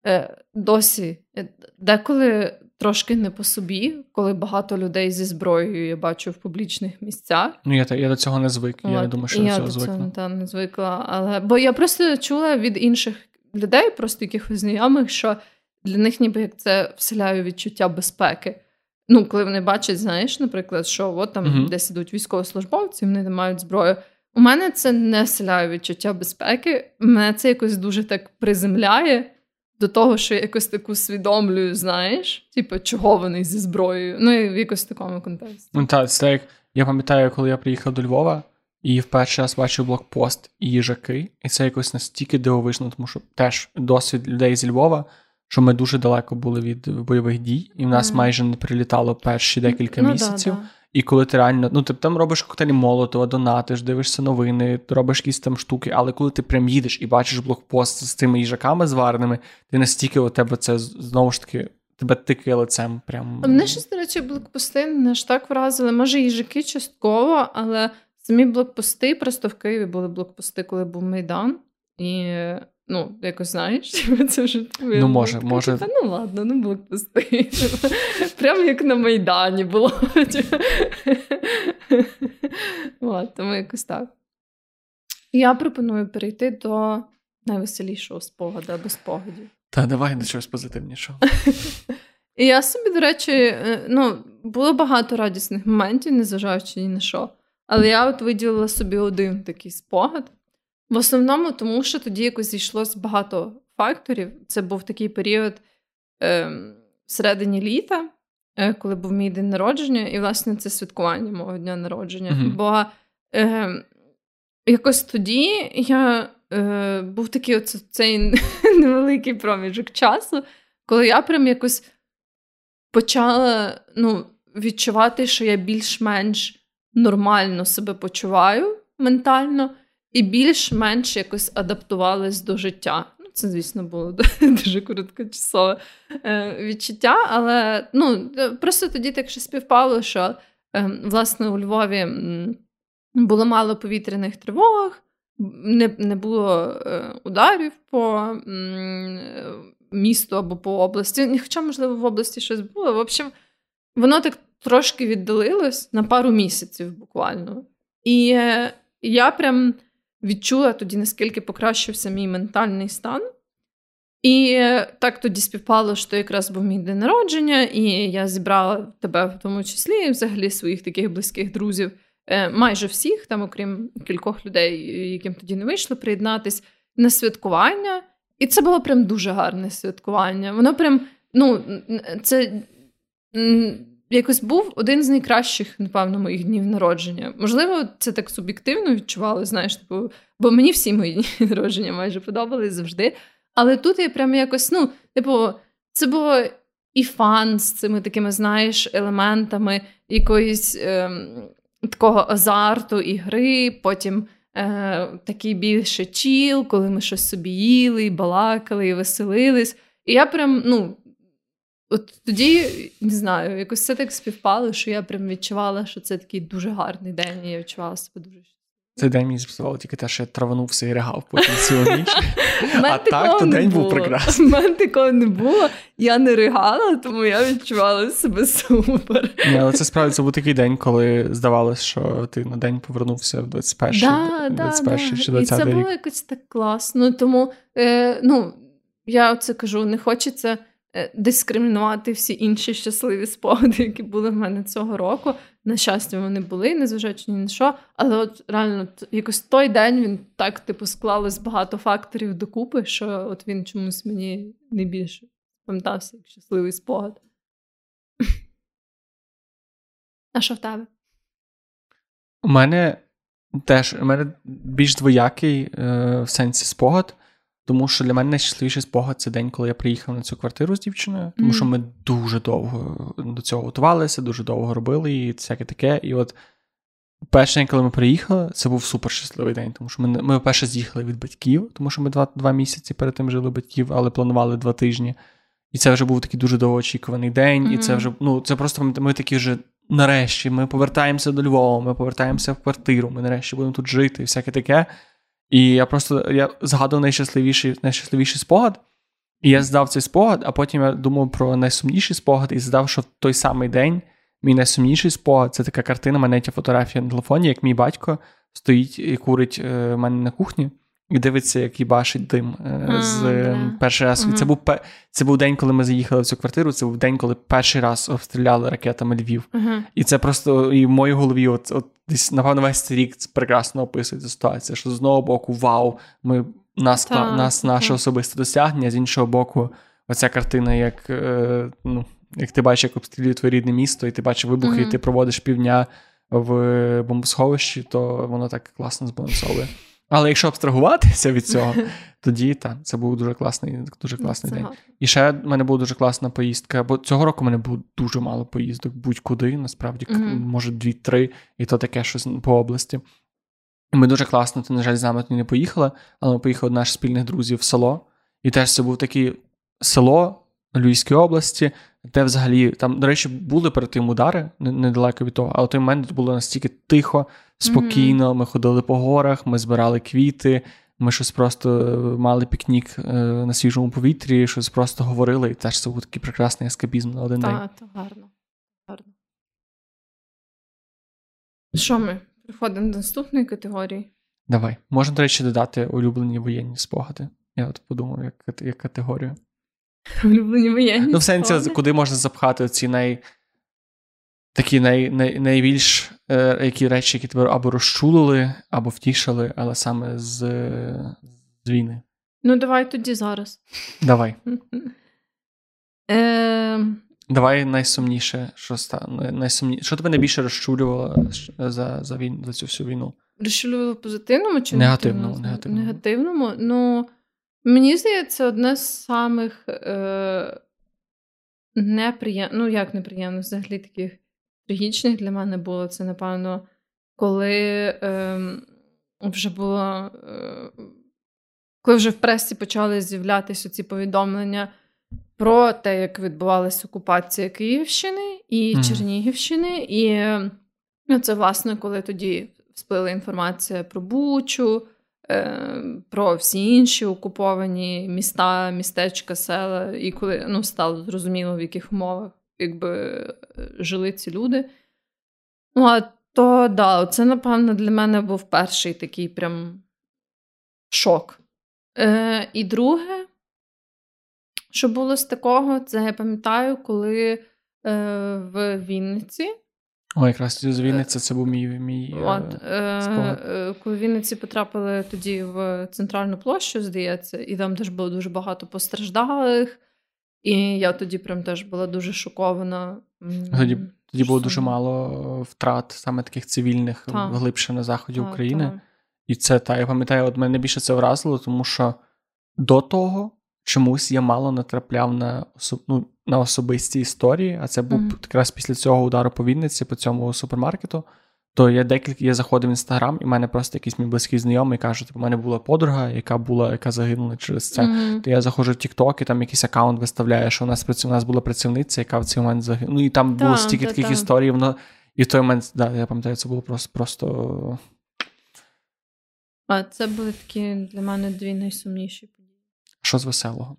е, досі е, деколи трошки не по собі, коли багато людей зі зброєю я бачу в публічних місцях. Ну, я я до цього не звик. От, я не думаю, що я до цього звикла. Я та, не звикла. Але... Бо я просто чула від інших людей, просто якихось знайомих, що для них ніби як це вселяє відчуття безпеки. Ну, коли вони бачать, знаєш, наприклад, що от там uh десь ідуть військовослужбовці, вони не мають зброю. У мене це не вселяє відчуття безпеки. Мене це якось дуже так приземляє до того, що я якось так усвідомлюю, знаєш, типу, чого вони зі зброєю. Ну, і в якось такому контексті. Ну, так, це як я пам'ятаю, коли я приїхав до Львова. І в перший раз бачив блокпост і їжаки, і це якось настільки дивовижно, тому що теж досвід людей зі Львова, що ми дуже далеко були від бойових дій, і в нас mm. майже не прилітало перші декілька ну, місяців. Да, да. І коли ти реально, ну ти там робиш коктейлі Молотова, донатиш, дивишся новини, робиш якісь там штуки, але коли ти прям їдеш і бачиш блокпост з цими їжаками звареними, ти настільки у тебе це знову ж таки. Тебе тикає лицем. Прям. А мене щось, до речі, блокпости не ж так вразили. Може, їжаки частково, але Самі блокпости, просто в Києві були блокпости, коли був Майдан. І, ну, якось знаєш, це вже Ну, може, може. Та, ну ладно, ну блокпости. Прямо як на Майдані було. От, Тому якось так. Я пропоную перейти до найвеселішого спогаду або спогадів. Та давай до чогось позитивнішого. І я собі, до речі, е, ну, було багато радісних моментів, незважаючи ні на що. Але я от виділила собі один такий спогад. В основному, тому що тоді якось зійшлось багато факторів. Це був такий період е, всередині літа, е, коли був мій день народження, і, власне, це святкування мого дня народження. Mm-hmm. Бо е, якось тоді я е, був такий оце, цей невеликий проміжок часу, коли я прям якось почала ну, відчувати, що я більш-менш нормально себе почуваю ментально і більш-менш якось адаптувалась до життя. Ну, Це, звісно, було дуже короткочасове е, відчуття, але ну, е, просто тоді так ще співпало, що е, власне у Львові було мало повітряних тривог, не не було ударів по місту або по області. Хоча, можливо, в області щось було. В общем, воно так трошки віддалилось на пару місяців буквально. І я прям відчула тоді, наскільки покращився мій ментальний стан. І е, так тоді співпало, що якраз був мій день народження, і я зібрала тебе в тому числі, і взагалі своїх таких близьких друзів, е, майже всіх, там, окрім кількох людей, яким тоді не вийшло приєднатись на святкування. І це було прям дуже гарне святкування. Воно прям, ну, це якось був один з найкращих, напевно, моїх днів народження. Можливо, це так суб'єктивно відчувало, знаєш, типу, бо мені всі мої дні народження майже подобались завжди. Але тут я прям якось, ну, типу, це було і фан з цими такими, знаєш, елементами якоїсь е, такого азарту і гри, потім. Е, Такий більше чіл, коли ми щось собі їли, і балакали, і веселились. І я прям ну, От тоді не знаю, якось це так співпало, що я прям відчувала, що це такий дуже гарний день, і я відчувала себе дуже цей день мені співало тільки те, що я траванувся і ригав потім цілу ніч. А так, то день був прекрасний. У мене такого не було. Я не ригала, тому я відчувала себе супер. Ні, Але це справді це був такий день, коли здавалося, що ти на день повернувся в 21 да, 21 чи 20 І це було якось так класно. Тому е, ну, я це кажу, не хочеться дискримінувати всі інші щасливі спогади, які були в мене цього року. На щастя, вони були, незважаючи ні на що. Але от реально якось той день він так, типу, склалось багато факторів докупи, що от він чомусь мені найбільше пам'ятався як щасливий спогад. А що в тебе? У мене теж у мене більш двоякий е, в сенсі спогад, тому що для мене найщасливіший спогад це день, коли я приїхав на цю квартиру з дівчиною, тому mm. що ми дуже довго до цього готувалися, дуже довго робили і всяке таке. І от перший день, коли ми приїхали, це був супер щасливий день, тому що ми ми перше з'їхали від батьків, тому що ми два два місяці перед тим жили батьків, але планували два тижні. І це вже був такий дуже довгоочікуваний день, mm-hmm. і це вже ну це просто ми такі вже нарешті ми повертаємося до Львова, ми повертаємося в квартиру, ми нарешті будемо тут жити і всяке таке. І я просто я згадував найщасливіший найщасливіший спогад. І я здав цей спогад, а потім я думав про найсумніший спогад і здав, що в той самий день мій найсумніший спогад це така картина, мене фотографія на телефоні, як мій батько стоїть і курить е, в мене на кухні. І дивиться, як бачить дим mm, з yeah. перший раз. Mm-hmm. Це був це був день, коли ми заїхали в цю квартиру. Це був день, коли перший раз обстріляли ракетами Львів. Mm-hmm. І це просто і в моїй голові, от от десь напевно, весь цей рік прекрасно описує цю ситуацію. Що з одного боку, вау, ми нас так, нас наше особисте досягнення, з іншого боку, оця картина, як е, ну, як ти бачиш, як обстрілює твоє рідне місто, і ти бачиш вибухи, і ти проводиш півдня в бомбосховищі, то воно так класно збалансовує. Але якщо абстрагуватися від цього, тоді так, це був дуже класний дуже ну, класний день. І ще в мене була дуже класна поїздка, бо цього року в мене було дуже мало поїздок, будь-куди, насправді, mm-hmm. може, дві-три, і то таке щось по області. Ми дуже класно, ти, на жаль, з нами не поїхали, але ми поїхали до наших спільних друзів в село. І теж це був таке село Львівської області, де взагалі там, до речі, були перед тим удари недалеко від того, але в той момент було настільки тихо, спокійно. Mm-hmm. Ми ходили по горах, ми збирали квіти, ми щось просто мали пікнік е, на свіжому повітрі, щось просто говорили, і теж це був такий прекрасний ескапізм на один та, день. Так, гарно. гарно. Що ми? Приходимо до наступної категорії. Давай. Можна, до речі, додати улюблені воєнні спогади. Я от подумав, як як категорію. Улюблені воєнні. Ну, в сенсі, куди можна запхати ці най... такі най... най... найбільш е, які речі, які тебе або розчулили, або втішили, але саме з, з війни. Ну, давай тоді зараз. Давай. Давай найсумніше, що стане. Найсумніше. Що тебе найбільше розчулювало за за, війну, за цю всю війну? Розчулювало в позитивному чи негативному? Негативному. негативному? Ну, мені здається, одне з самих е, неприємних, ну як неприємних, взагалі таких трагічних для мене було це, напевно, коли е, вже було. Е, коли вже в пресі почали з'являтися ці повідомлення про те, як відбувалася окупація Київщини і mm. Чернігівщини. І ну, це, власне, коли тоді сплила інформація про Бучу, про всі інші окуповані міста, містечка, села, і коли ну, стало зрозуміло, в яких умовах якби, жили ці люди. Ну, а то да, це, напевно, для мене був перший такий прям шок. Е, І друге, що було з такого, це я пам'ятаю, коли е, в Вінниці. О, якраз з Вінниці це був мій мій е, От, е, е, Коли в Вінниці потрапили тоді в центральну площу, здається, і там теж було дуже багато постраждалих. І я тоді прям теж була дуже шокована. Тоді тоді було дуже мало втрат саме таких цивільних та. глибше на заході та, України. Та. І це та я пам'ятаю, от мене більше це вразило, тому що до того чомусь я мало натрапляв на особ... ну, на особисті історії, а це був mm-hmm. якраз після цього удару по Вінниці, по цьому супермаркету. То я декілька я заходив в інстаграм, і в мене просто якийсь мій близький знайомий каже: типу, у мене була подруга, яка була, яка загинула через це. Mm-hmm. То я заходжу в TikTok, і там якийсь аккаунт виставляє, що у нас у нас була працівниця, яка в цей момент загинула. Ну і там було стільки та, таких та. історій. Воно і в той момент, да, я пам'ятаю, це було просто просто. А це були такі для мене дві найсумніші. Що з веселого?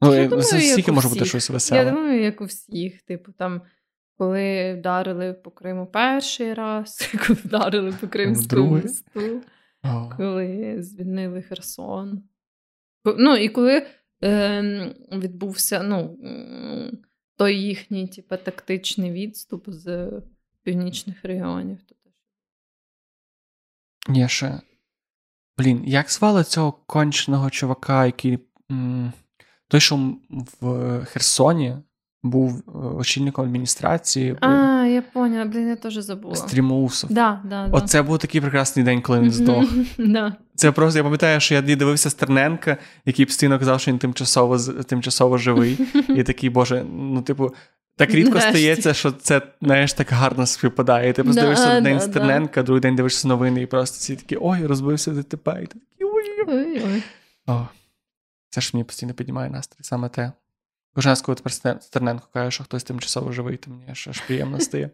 Ну, я думаю, Скільки може бути щось веселе? Я думаю, як у всіх. Типу, там, коли вдарили по Криму перший раз, коли вдарили по Кримському місту, коли звільнили Херсон. Ну, і коли е, відбувся ну, той їхній типу, тактичний відступ з північних регіонів. Ні, ще. Блін, як звали цього конченого чувака, який. М- той, що в Херсоні був е, очільником адміністрації. А, я поняла, блін, я теж забула. Стрімусов. Да, да, Оце був такий прекрасний день, коли він здох. Да. Це просто я пам'ятаю, що я дивився Стерненка, який постійно казав, що він тимчасово тимчасово живий. І такий, боже, ну, типу, так рідко Нарешті. стається, що це знаєш, так гарно співпадає. Ти просто да, дивишся день да, Стерненка, другий день дивишся новини, і просто всі такі ой, розбився ДТП. І ти ой-ой. О, Це ж мені постійно піднімає настрій, саме те. Кожен раз, коли тепер Стерненко каже, що хтось тимчасово живий, то мені аж приємно стає.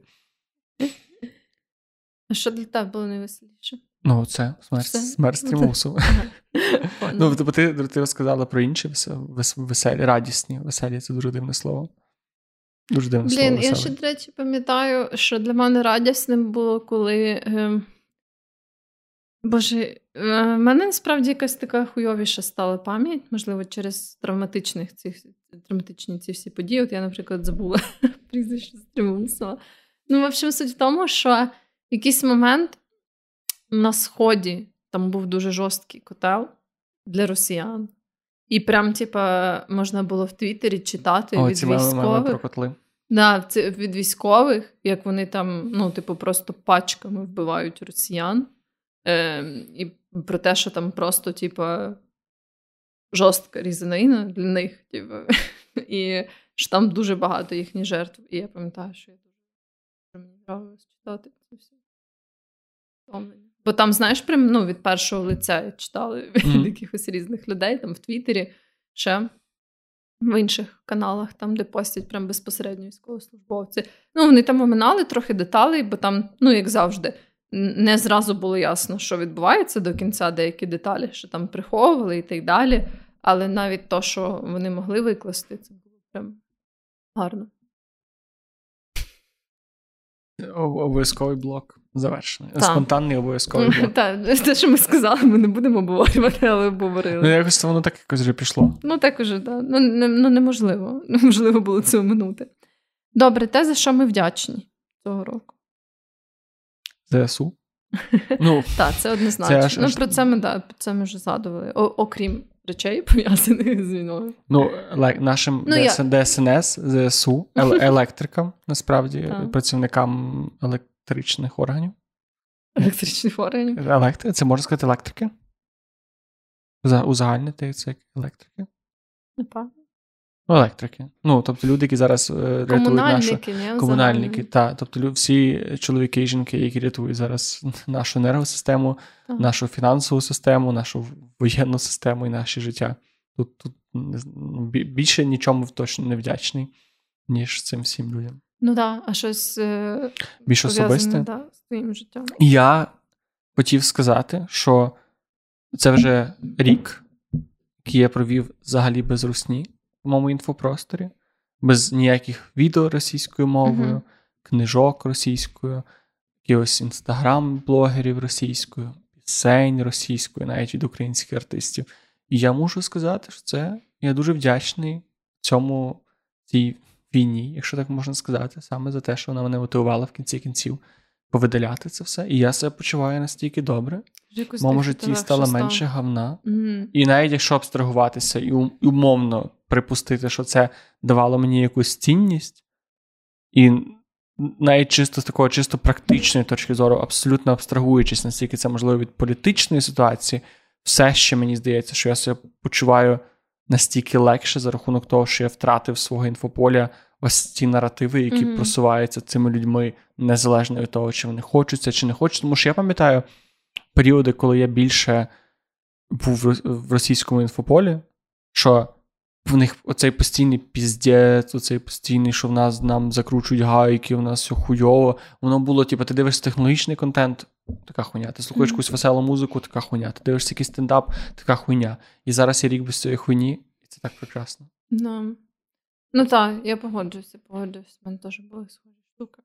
А що для тебе було найвеселіше? Ну, це смерть смерть стрімусу. Ну, тобто ти ти розказала про інші веселі, радісні, веселі це дуже дивне слово. Дуже дивне Блін, слово. Я ще, до речі, пам'ятаю, що для мене радісним було, коли. Е, Боже, в мене насправді якась така хуйовіша стала пам'ять, можливо, через травматичних цих травматичні ці всі події. От я, наприклад, забула прізвище Стрімусова. Ну, в общем, суть в тому, що в якийсь момент на сході там був дуже жорсткий котел для росіян. І прям, типа, можна було в Твіттері читати О, від ці військових. про котли. Да, це від військових, як вони там, ну, типу, просто пачками вбивають росіян. Е, І про те, що там просто, типа, жорстка різанина для них, типу, і що там дуже багато їхніх жертв. І я пам'ятаю, що я дуже мені нравилось читати це все. Бо там, знаєш, прям ну, від першого лиця читали mm-hmm. від якихось різних людей там в Твіттері, ще в інших каналах, там, де постять прям безпосередньо військовослужбовці. Ну, вони там оминали трохи деталей, бо там, ну, як завжди, не зразу було ясно, що відбувається до кінця деякі деталі, що там приховували і так далі. Але навіть то, що вони могли викласти, це було прям гарно. Обов'язковий блок завершений. Так. Спонтанний обов'язковий блок. Так, те, що ми сказали, ми не будемо обговорювати, але обговорили. Ну, якось воно так якось вже пішло. Ну, так уже, так. Ну, не, ну, неможливо. Неможливо було це оминути. Добре, те, за що ми вдячні цього року. ЗСУ? Ну, Так, це однозначно. Це ну, Про це ми да, це ми вже згадували. О, окрім речей, пов'язаних з війною. Ну, нашим ну. ДСНС, ЗСУ, електрикам, насправді, працівникам електричних органів. Електричних органів? Електри... Це можна сказати електрики? Узагальнити це як електрики? Напевно. Електрики. Ну, тобто люди, які зараз е, рятують нашу не, комунальники. Та, тобто всі чоловіки і жінки, які рятують зараз нашу енергосистему, так. нашу фінансову систему, нашу воєнну систему і наше життя. Тут тут більше нічому точно не вдячний, ніж цим всім людям. Ну так, а щось е, більш особисте да, з твоїм життям. Я хотів сказати, що це вже рік, який я провів взагалі без русні в моєму інфопросторі, без ніяких відео російською мовою, uh-huh. книжок російською, якихось інстаграм-блогерів російською, пісень російською, навіть від українських артистів. І я можу сказати, що це я дуже вдячний цьому цій війні, якщо так можна сказати, саме за те, що вона мене мотивувала в кінці кінців повидаляти це все. І я себе почуваю настільки добре. В моєму житті стало менше гавна. Mm-hmm. І навіть якщо абстрагуватися і умовно припустити, що це давало мені якусь цінність, і навіть чисто з такого чисто практичної точки зору, абсолютно абстрагуючись, наскільки це можливо від політичної ситуації, все ще мені здається, що я себе почуваю настільки легше за рахунок того, що я втратив свого інфополя ось ці наративи, які mm-hmm. просуваються цими людьми, незалежно від того, чи вони хочуться, чи не хочуть. Тому що я пам'ятаю періоди, коли я більше був в російському інфополі, що в них оцей постійний піздець, оцей постійний, що в нас нам закручують гайки, в нас все хуйово. Воно було, типу, ти дивишся технологічний контент, така хуйня. Ти слухаєш якусь веселу музику, така хуйня. Ти дивишся якийсь стендап, така хуйня. І зараз я рік без цієї хуйні, і це так прекрасно. No. Ну так, я погоджуюся, погоджуюся. У мене теж були схожі штуки.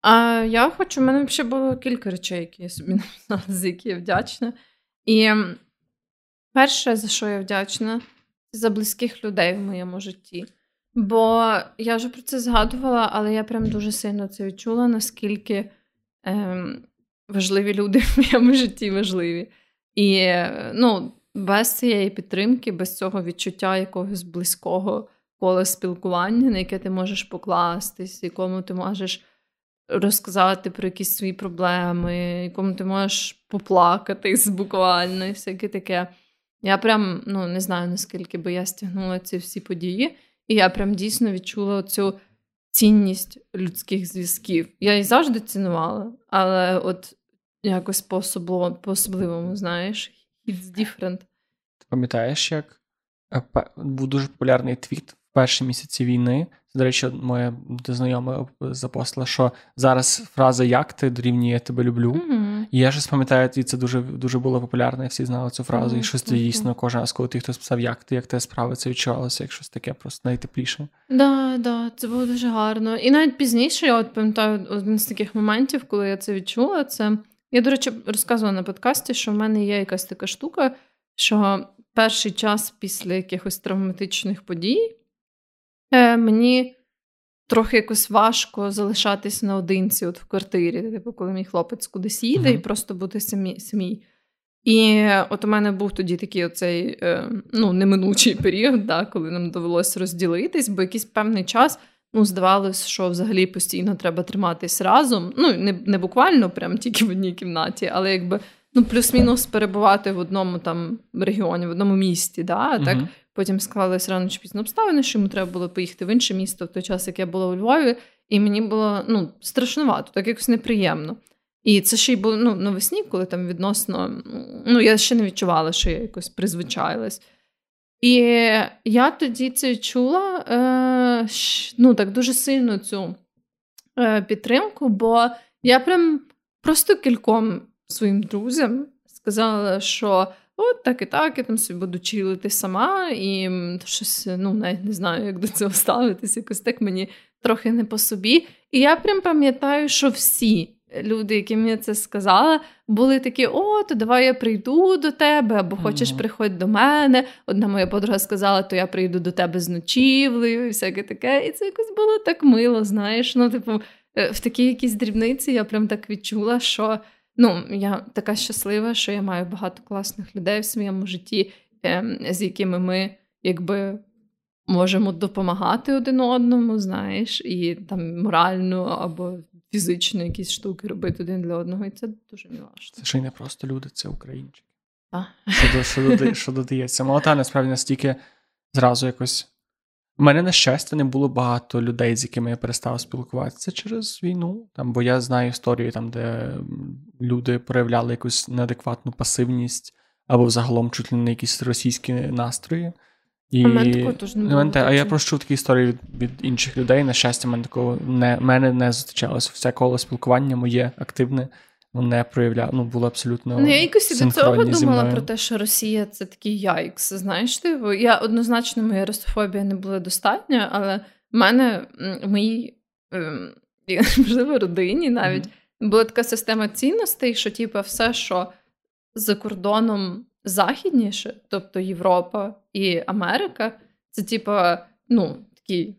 А я хочу, в мене ще було кілька речей, які я собі написала, за які я вдячна. І перше, за що я вдячна, це за близьких людей в моєму житті. Бо я вже про це згадувала, але я прям дуже сильно це відчула, наскільки ем, важливі люди в моєму житті важливі. І ну, без цієї підтримки, без цього відчуття якогось близького кола спілкування, на яке ти можеш покластись, якому ти можеш розказати про якісь свої проблеми, якому ти можеш поплакатись буквально і всяке таке. Я прям ну, не знаю, наскільки би я стягнула ці всі події, і я прям дійсно відчула цю цінність людських зв'язків. Я її завжди цінувала, але от якось по-особливому, знаєш, it's different. Ти пам'ятаєш, як е, був дуже популярний твіт в перші місяці війни. До речі, моя знайома запостила, що зараз фраза як ти дорівнює я тебе люблю. Mm-hmm. І я щось пам'ятаю, і це дуже дуже було популярно, і всі знали цю фразу. І щось дійсно кожен раз, коли ти хтось писав, як ти, як те справи, це відчувалося, як щось таке просто найтепліше. Так, да, да, це було дуже гарно. І навіть пізніше я от пам'ятаю один з таких моментів, коли я це відчула. Це я, до речі, розказувала на подкасті, що в мене є якась така штука, що перший час після якихось травматичних подій. Е, мені трохи якось важко залишатись наодинці от в квартирі, типу, коли мій хлопець кудись їде, mm-hmm. і просто бути самі, самій. І от у мене був тоді такий оцей е, ну, неминучий період, да, коли нам довелося розділитись, бо якийсь певний час ну, здавалось, що взагалі постійно треба триматись разом. Ну, не не буквально прям тільки в одній кімнаті, але якби ну, плюс-мінус перебувати в одному там регіоні, в одному місті. Да, так Потім склались рано чи пізно обставини, що йому треба було поїхати в інше місто в той час, як я була у Львові, і мені було ну, страшнувато, так якось неприємно. І це ще й було ну, навесні, коли там відносно. Ну, я ще не відчувала, що я якось призвичаїлась. І я тоді це чула е, ну, так дуже сильно цю е, підтримку, бо я прям просто кільком своїм друзям сказала, що от так і так, я там собі буду чилити сама, і щось, ну, навіть не знаю, як до цього ставитися, якось так мені трохи не по собі. І я прям пам'ятаю, що всі. Люди, яким я це сказала, були такі: о, то давай я прийду до тебе, або хочеш mm-hmm. приходь до мене. Одна моя подруга сказала, то я прийду до тебе з ночівлею, і всяке таке. І це якось було так мило, знаєш. Ну, типу, е, в такій якійсь дрібниці я прям так відчула, що Ну, я така щаслива, що я маю багато класних людей в своєму житті, ем, з якими ми якби можемо допомагати один одному, знаєш, і там морально або фізично якісь штуки робити один для одного. І це дуже мило. Це ще й не просто люди, це українчики. Що, що, що додається. Молота насправді настільки зразу якось у мене, на щастя, не було багато людей, з якими я перестав спілкуватися через війну. Там, Бо я знаю історії, там, де люди проявляли якусь неадекватну пасивність або взагалом чуть ли не якісь російські настрої. І... А, було а я прощу такі історії від, від інших людей. На щастя, мене такого не мене не зустрічалося. Все коло спілкування моє активне не проявляв, ну було абсолютно. Ну, я якось до цього думала про те, що Росія це такий яйкс. Знаєш, ти? Я однозначно моя русофобія не була достатня, але в мене в моїй ем, можливо родині навіть mm-hmm. була така система цінностей, що типу, все, що за кордоном західніше, тобто Європа і Америка, це типу, ну, такий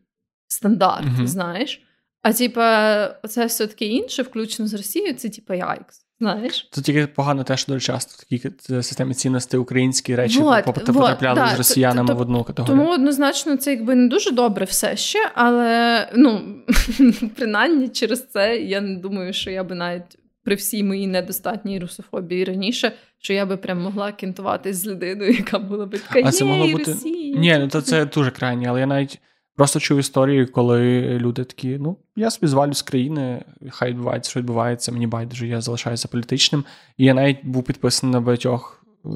стандарт, mm-hmm. знаєш. А типа, це все таке інше, включно з Росією, це типа яйкс. Знаєш? Це тільки погано те, що дуже часто такі системи цінностей українські речі вот, потрапляли вот, з росіянами в одну категорію. Тому однозначно це якби не дуже добре все ще, але ну принаймні через це я не думаю, що я би навіть при всій моїй недостатній русофобії раніше, що я би прям могла кінтуватись з людиною, яка була би така, а це могло бути Росії. Ні, ну то це дуже крайні, але я навіть. Просто чув історії, коли люди такі, ну, я собі звалю з країни, хай відбувається, що відбувається, мені байдуже, я залишаюся політичним. І я навіть був підписаний на багатьох. Е,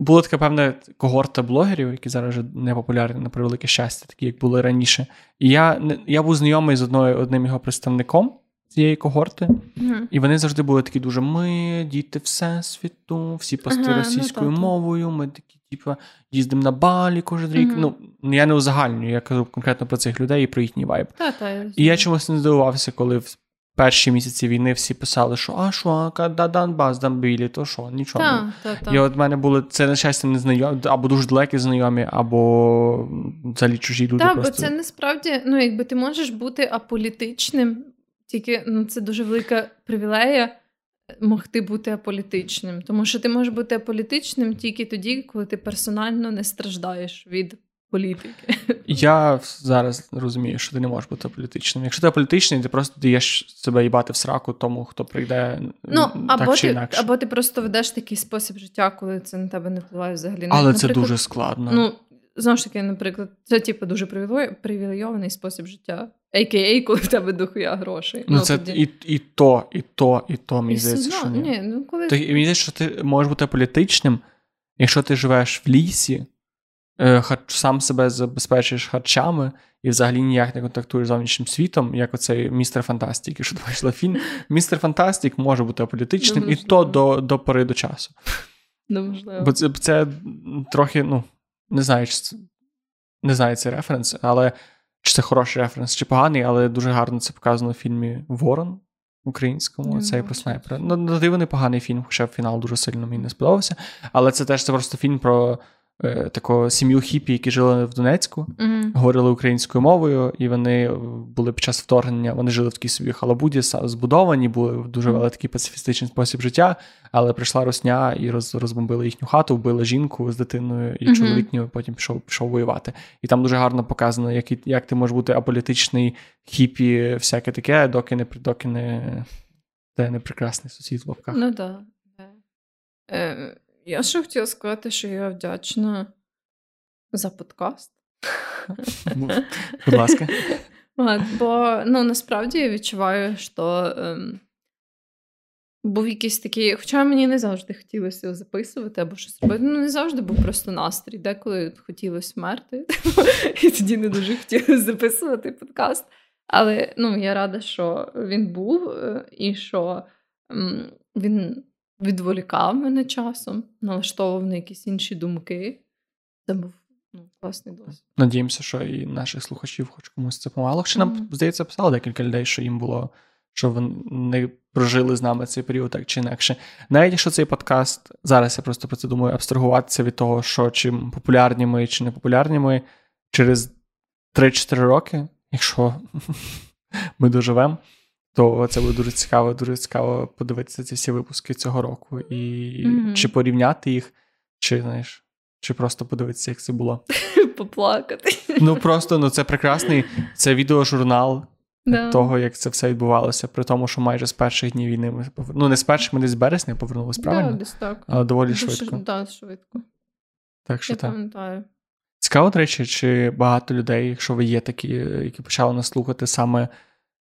була така певна когорта блогерів, які зараз вже не популярні, на превелике щастя, такі, як були раніше. І я я був знайомий з одною, одним його представником цієї когорти, mm-hmm. і вони завжди були такі дуже: ми, діти всесвіту, всі пости ага, ну, російською ну, мовою, ми такі типу, їздимо на балі кожен рік. Mm-hmm. Ну, я не узагальнюю, я кажу конкретно про цих людей і про їхній вайб. Та, та, і я чомусь не здивувався, коли в перші місяці війни всі писали, що а що, а да, Донбас, Дамбілі, то що, нічого. Та, та, та. І от в мене були це на щастя незнайомі, або дуже далекі знайомі, або взагалі чужі люди. Так, просто... бо це насправді, ну якби ти можеш бути аполітичним, тільки ну, це дуже велика привілея могти бути аполітичним. Тому що ти можеш бути аполітичним тільки тоді, коли ти персонально не страждаєш від політики. Я зараз розумію, що ти не можеш бути політичним. Якщо ти аполітичний, ти просто даєш себе їбати в сраку тому, хто прийде ну, так або чи ти, інакше. Або ти просто ведеш такий спосіб життя, коли це на тебе не впливає взагалі. Але наприклад, це дуже складно. Ну, знову ж таки, наприклад, це типу дуже привілейований спосіб життя. А.К.А. коли в тебе дохуя грошей. Ну, ну це тоді... і і то, і то, і то, мені здається, що ні. ні. ну, коли... Мені здається, що ти можеш бути політичним, якщо ти живеш в лісі, е, сам себе забезпечуєш харчами і взагалі ніяк не контактуєш з зовнішнім світом, як оцей містер Фантастик, якщо ти бачила фільм. Містер Фантастик може бути аполітичним, і то до до пори до часу. Неможливо. Бо це, це трохи, ну, не знаю, чи це, не знаю цей референс, але чи це хороший референс, чи поганий, але дуже гарно це показано в фільмі Ворон українському. Не цей про снайпера. Ну, на поганий фільм, хоча фінал дуже сильно мені не сподобався. Але це теж це просто фільм про Е, такого сім'ю хіпі, які жили в Донецьку, mm-hmm. говорили українською мовою, і вони були під час вторгнення, вони жили в такій собі халабуді, збудовані, були в дуже mm-hmm. такий пацифістичний спосіб життя, але прийшла росня і роз, розбомбили їхню хату, вбили жінку з дитиною, і mm-hmm. чоловік потім пішов пішов воювати. І там дуже гарно показано, як як ти можеш бути аполітичний хіпі, всяке таке, доки не доки не, де не прекрасний сусід в лапках. Ну так. Да. Я ще хотіла сказати, що я вдячна за подкаст. Будь ласка. Бо ну, насправді я відчуваю, що ем, був якийсь такий, хоча мені не завжди хотілося записувати або щось робити. Ну, не завжди був просто настрій, деколи хотілося вмерти, і тоді не дуже хотілося записувати подкаст. Але ну, я рада, що він був, е, і що ем, він відволікав мене часом, налаштовував на якісь інші думки. Це був ну, класний досвід. Надіємося, що і наших слухачів хоч комусь це помагало. Хоча нам, mm-hmm. здається, писало декілька людей, що їм було, що вони прожили з нами цей період так чи інакше. Навіть якщо цей подкаст, зараз я просто про це думаю, абстрагуватися від того, що чим популярні ми чи не популярні ми через 3-4 роки, якщо ми доживемо то це буде дуже цікаво, дуже цікаво подивитися ці всі випуски цього року і mm-hmm. чи порівняти їх, чи знаєш, чи просто подивитися, як це було. Поплакати. Ну просто ну це прекрасний це відеожурнал yeah. того, як це все відбувалося, при тому, що майже з перших днів війни ми ну не з перших, ми десь з березня повернулися, правильно? Да, десь так. Але доволі Дуже, швидко. Да, швидко. Так що Я так. пам'ятаю. Цікаво, до речі, чи багато людей, якщо ви є такі, які почали нас слухати саме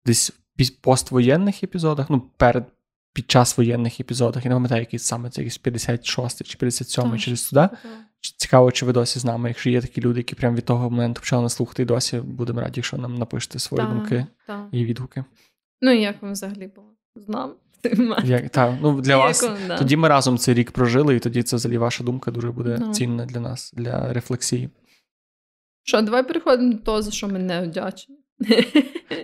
десь поствоєнних епізодах, ну, перед під час воєнних епізодах, я не пам'ятаю, який саме це якийсь 56 чи 57 чи десь туди. Цікаво, чи ви досі з нами. Якщо є такі люди, які прямо від того моменту почали нас слухати і досі, будемо раді, якщо нам напишете свої та, думки та. і відгуки. Ну і як вам взагалі було з нами? Як, так, ну Для вас вам, да. тоді ми разом цей рік прожили, і тоді це взагалі ваша думка дуже буде. Ну. цінна для нас, для рефлексії. Що, давай переходимо до того, за що ми не вдячні.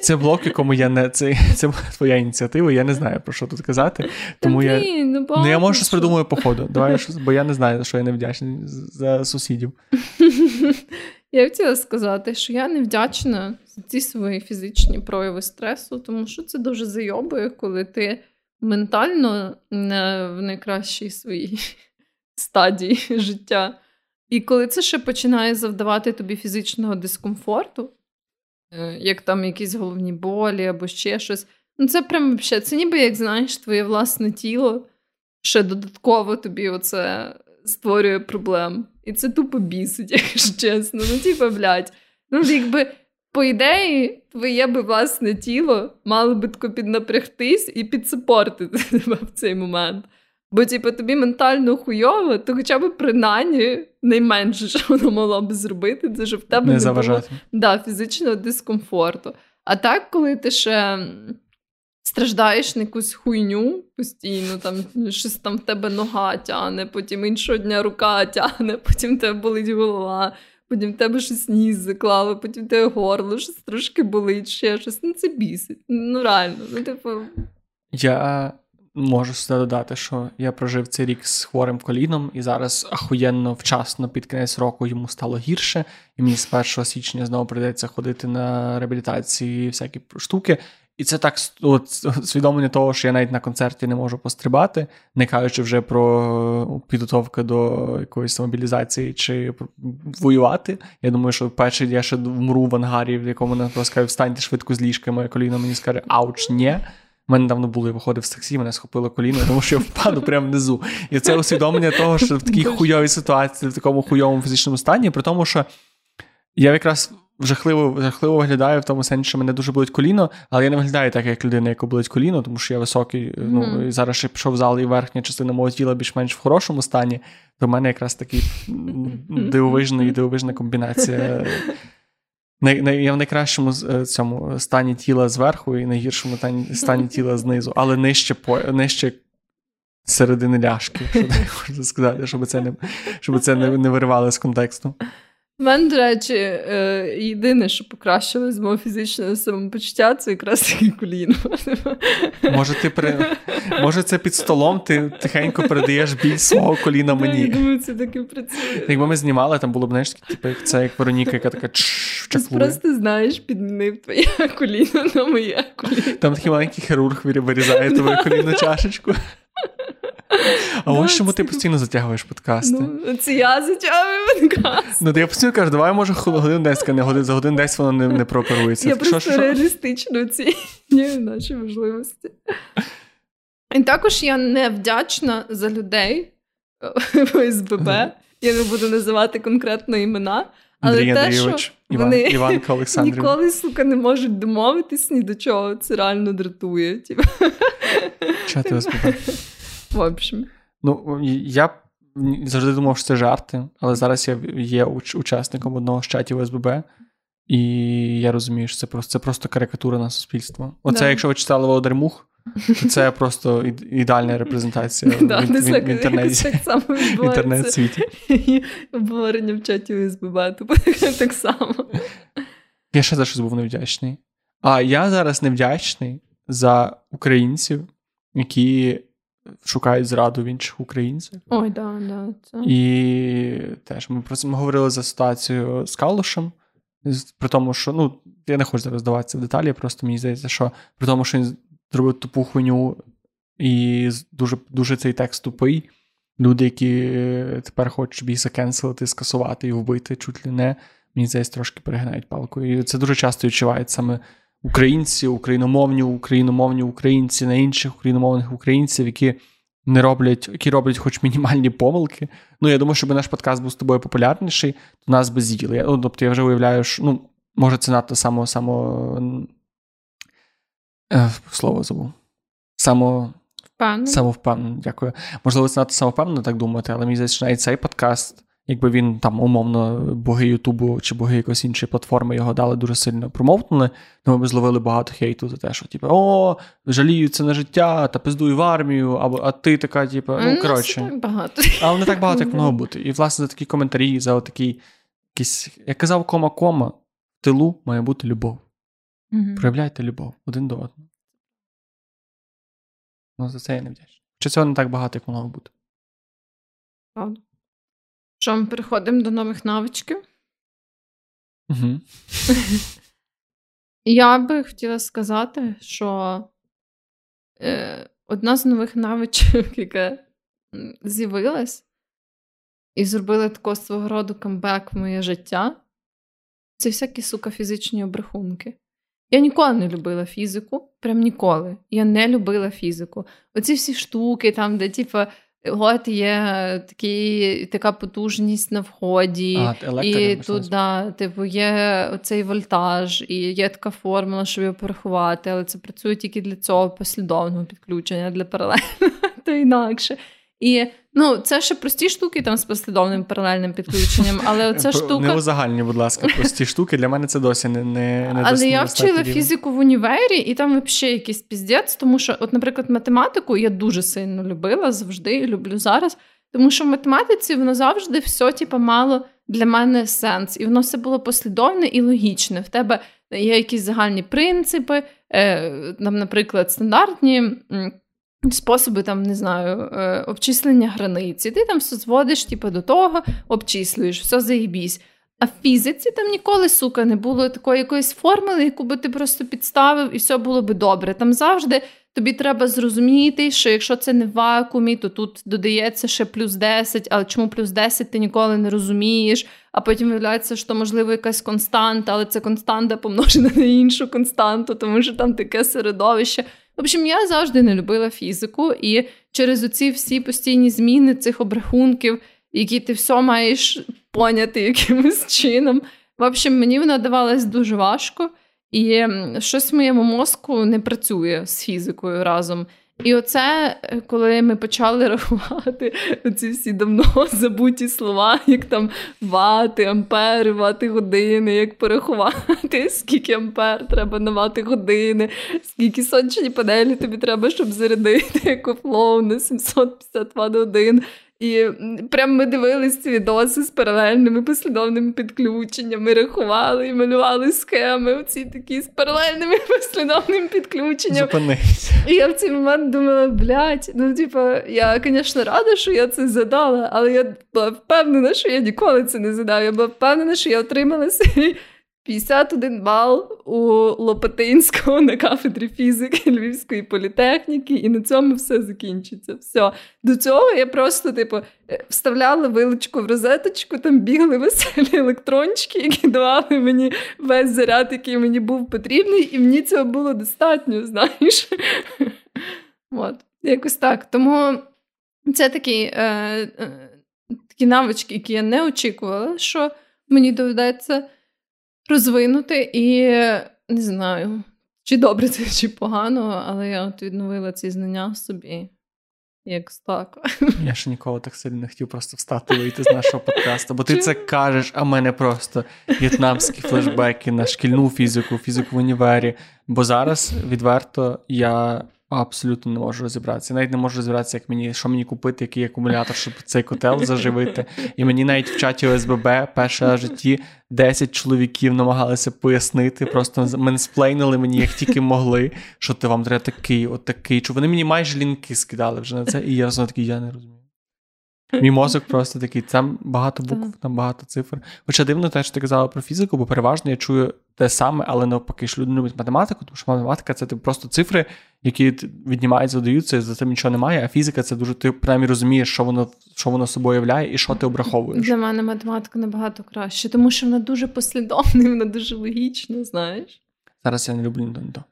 Це блок, якому я не це це твоя ініціатива. Я не знаю про що тут казати. Тому Та, я блін, ну, ну, я можу щось придумаю по ходу. Давай бо я не знаю, що я не вдячний за сусідів. Я хотіла сказати, що я не вдячна за ці свої фізичні прояви стресу, тому що це дуже зайобує, коли ти ментально не в найкращій своїй стадії життя. І коли це ще починає завдавати тобі фізичного дискомфорту. Е, як там якісь головні болі або ще щось. Ну, це прям ще, це ніби як знаєш, твоє власне тіло ще додатково тобі оце створює проблем. І це тупо бісить, якщо чесно. Ну, типу, блядь. Ну, якби, по ідеї, твоє би власне тіло мало би тако піднапрягтись і підсупортити тебе в цей момент. Бо, типу, тобі ментально хуйово, то хоча б принаймні найменше, що воно могло б зробити, це щоб в тебе не, не було да, фізичного дискомфорту. А так, коли ти ще страждаєш на якусь хуйню постійно, там щось там в тебе нога тягне, потім іншого дня рука тягне, потім в тебе болить голова, потім в тебе щось ніс заклало, потім в тебе горло, щось трошки болить, ще щось. Ну це бісить. Ну реально. Ну, типу. Я можу сюди додати, що я прожив цей рік з хворим коліном, і зараз ахуєнно вчасно під кінець року йому стало гірше, і мені з 1 січня знову прийдеться ходити на реабілітації, всякі штуки. І це так от, свідомлення того, що я навіть на концерті не можу пострибати, не кажучи вже про підготовку до якоїсь мобілізації чи воювати. Я думаю, що перший я ще вмру в ангарі, в якому на скаже, встаньте швидко з ліжки, моє коліно мені скаже, ауч, ні. У мене давно було, я виходив з таксі, мене схопило коліно, тому що я впаду прямо внизу. І це усвідомлення того, що в такій хуйовій ситуації, в такому хуйовому фізичному стані, при тому, що я якраз жахливо жахливо виглядаю в тому сенсі, що мене дуже болить коліно, але я не виглядаю так, як людина, яка болить коліно, тому що я високий. Mm-hmm. Ну і зараз ще пішов в зал, і верхня частина мого тіла більш-менш в хорошому стані. То в мене якраз такий дивовижна і дивовижна комбінація. Я в найкращому е, цьому стані тіла зверху і найгіршому стані тіла знизу, але нижче нижче середини ляшки, що можна сказати, щоб це не щоб це не, не виривало з контексту. У мене, до речі, е, єдине, що покращило з мого фізичного самопочуття, це якраз таки коліно. Може, ти при... Може, це під столом ти тихенько передаєш біль свого коліна мені. Я думаю, це таки працює. Якби ми знімали, там було б знаєш, типу, як це як Вероніка, яка така Ти просто знаєш, підмінив твоє коліно на моє коліно. Там такий маленький хірург вирізає твою колінну чашечку. А ось чому ти постійно затягуєш подкасти? Ну, Це я затягую подкасти. Ну, я постійно кажу, давай, може, годин десь, не годин, за годин десь воно не не прооперується. Я просто що, реалістично оцінюю наші можливості. І також я не вдячна за людей в СББ. Я не буду називати конкретно імена. Але Андрій те, що Іван, вони Іванка ніколи, сука, не можуть домовитись ні до чого. Це реально дратує. Чого ти СББ? В общем. Ну, я завжди думав, що це жарти, але зараз я є учасником одного з чатів СББ, і я розумію, що це просто це просто карикатура на суспільство. Оце, да. якщо ви читали Володар Мух, то це просто ідеальна репрезентація да, в, в, в інтернеті. В інтернет-світі. Обговорення в чаті СББ, тобто так само. Я ще за щось був невдячний. А я зараз невдячний за українців, які шукають зраду в інших українцях. Ой, да, да. Це... І теж ми про це ми говорили за ситуацію з Калушем. При тому, що ну, я не хочу зараз здаватися в деталі, просто мені здається, що при тому, що він зробив тупу хуйню, і дуже дуже цей текст тупий. Люди, які тепер хочуть її закенселити, скасувати і вбити, чуть ли не, мені здається, трошки перегинають палку. І це дуже часто відчувають саме українці, україномовні, україномовні українці на інших україномовних українців, які не роблять, які роблять хоч мінімальні помилки. Ну, я думаю, щоб наш подкаст був з тобою популярніший, то нас би з'їли. Ну, Тобто я вже уявляю, що ну, може, це надто само, само е, слово забув. Само. Самовпевнено, дякую. Можливо, це надто самовпевнено так думати, але мені здається, що навіть цей подкаст Якби він там умовно боги Ютубу чи боги якоїсь іншої платформи його дали дуже сильно промовтнули, то ми б зловили багато хейту за те, що типу, о, жаліються на життя та пиздуй в армію, або а ти така, типу, ну коротше. так багато. Але не так багато, як могло бути. І, власне, за такі коментарі, за такий якийсь, як казав кома-кома, в тилу має бути любов. mm Проявляйте любов один до одного. Ну, за це я не вдячний. Чи цього не так багато, як могло бути? Правда. Що ми переходимо до нових навичків? Угу. Я би хотіла сказати, що е, одна з нових навичок, яка з'явилась, і зробила такого свого роду камбек в моє життя, це всякі сука фізичні обрахунки. Я ніколи не любила фізику, прям ніколи. Я не любила фізику. Оці всі штуки, там, де, типу, От є такі, така потужність на вході, а, і тут да, типу, є оцей вольтаж, і є така формула, щоб його порахувати, але це працює тільки для цього послідовного підключення, для паралельного, то інакше. І ну, це ще прості штуки там з послідовним паралельним підключенням, але оця штука... Не узагальні, будь ласка, прості штуки. Для мене це досі не не, не Але я вчила рівень. фізику в універі, і там взагалі якийсь піздець, тому що, от, наприклад, математику я дуже сильно любила завжди і люблю зараз. Тому що в математиці воно завжди все, типу, мало для мене сенс. І воно все було послідовне і логічне. В тебе є якісь загальні принципи, е, там, наприклад, стандартні. Способи там, не знаю, е, обчислення границі. Ти там все зводиш, типу, до того, обчислюєш, все заїбісь. А в фізиці там ніколи, сука, не було такої якоїсь формули, яку би ти просто підставив, і все було би добре. Там завжди тобі треба зрозуміти, що якщо це не в вакуумі, то тут додається ще плюс 10, але чому плюс 10 ти ніколи не розумієш, а потім виявляється, що можливо якась константа, але це константа помножена на іншу константу, тому що там таке середовище. В общем, я завжди не любила фізику, і через оці всі постійні зміни цих обрахунків, які ти все маєш поняти якимось чином. В общем, мені вона давалась дуже важко, і щось в моєму мозку не працює з фізикою разом. І оце, е, коли ми почали рахувати ці всі давно забуті слова, як там вати, ампери, вати години, як порахувати, скільки ампер треба на вати години, скільки сонячні панелі тобі треба, щоб зарядити екофлоу на 750 ват годин. І прям ми дивились ці відоси з паралельними послідовними підключеннями, рахували і малювали схеми. Оці такі з паралельними послідовними підключеннями. Зупинись. І я в цей момент думала, блядь, ну типа, я, звісно, рада, що я це задала, але я була впевнена, що я ніколи це не задав. Я була впевнена, що я отримала свій 51 бал у Лопатинського на кафедрі фізики Львівської політехніки, і на цьому все закінчиться. Все. До цього я просто, типу, е, вставляла вилочку в розеточку, там бігли веселі електрончики, які давали мені весь заряд, який мені був потрібний, і мені цього було достатньо, знаєш. От, якось так. Тому це е, е, такі навички, які я не очікувала, що мені доведеться розвинути, і не знаю, чи добре це, чи погано, але я от відновила ці знання в собі. Як так. Я ще ніколи так сильно не хотів просто встати і вийти з нашого подкасту, бо ти це кажеш, а мене просто в'єтнамські флешбеки на шкільну фізику, фізику в універі. Бо зараз відверто я абсолютно не можу розібратися. навіть не можу розібратися, як мені, що мені купити, який акумулятор, щоб цей котел заживити. І мені навіть в чаті ОСББ перше в житті 10 чоловіків намагалися пояснити, просто менсплейнили мені, як тільки могли, що ти вам треба такий, от такий. Чи вони мені майже лінки скидали вже на це, і я знову такий, я не розумію. Мій мозок просто такий, там багато букв, там багато цифр. Хоча дивно те, що ти казала про фізику, бо переважно я чую те саме, але навпаки, що люди не люблять математику, тому що математика це типу, просто цифри, які віднімаються, додаються, і за цим нічого немає. А фізика це дуже ти принаймні розумієш, що воно що воно собою являє і що ти обраховуєш. Для мене математика набагато краще, тому що вона дуже послідовна, вона дуже логічна, знаєш. Зараз я не люблю ні то.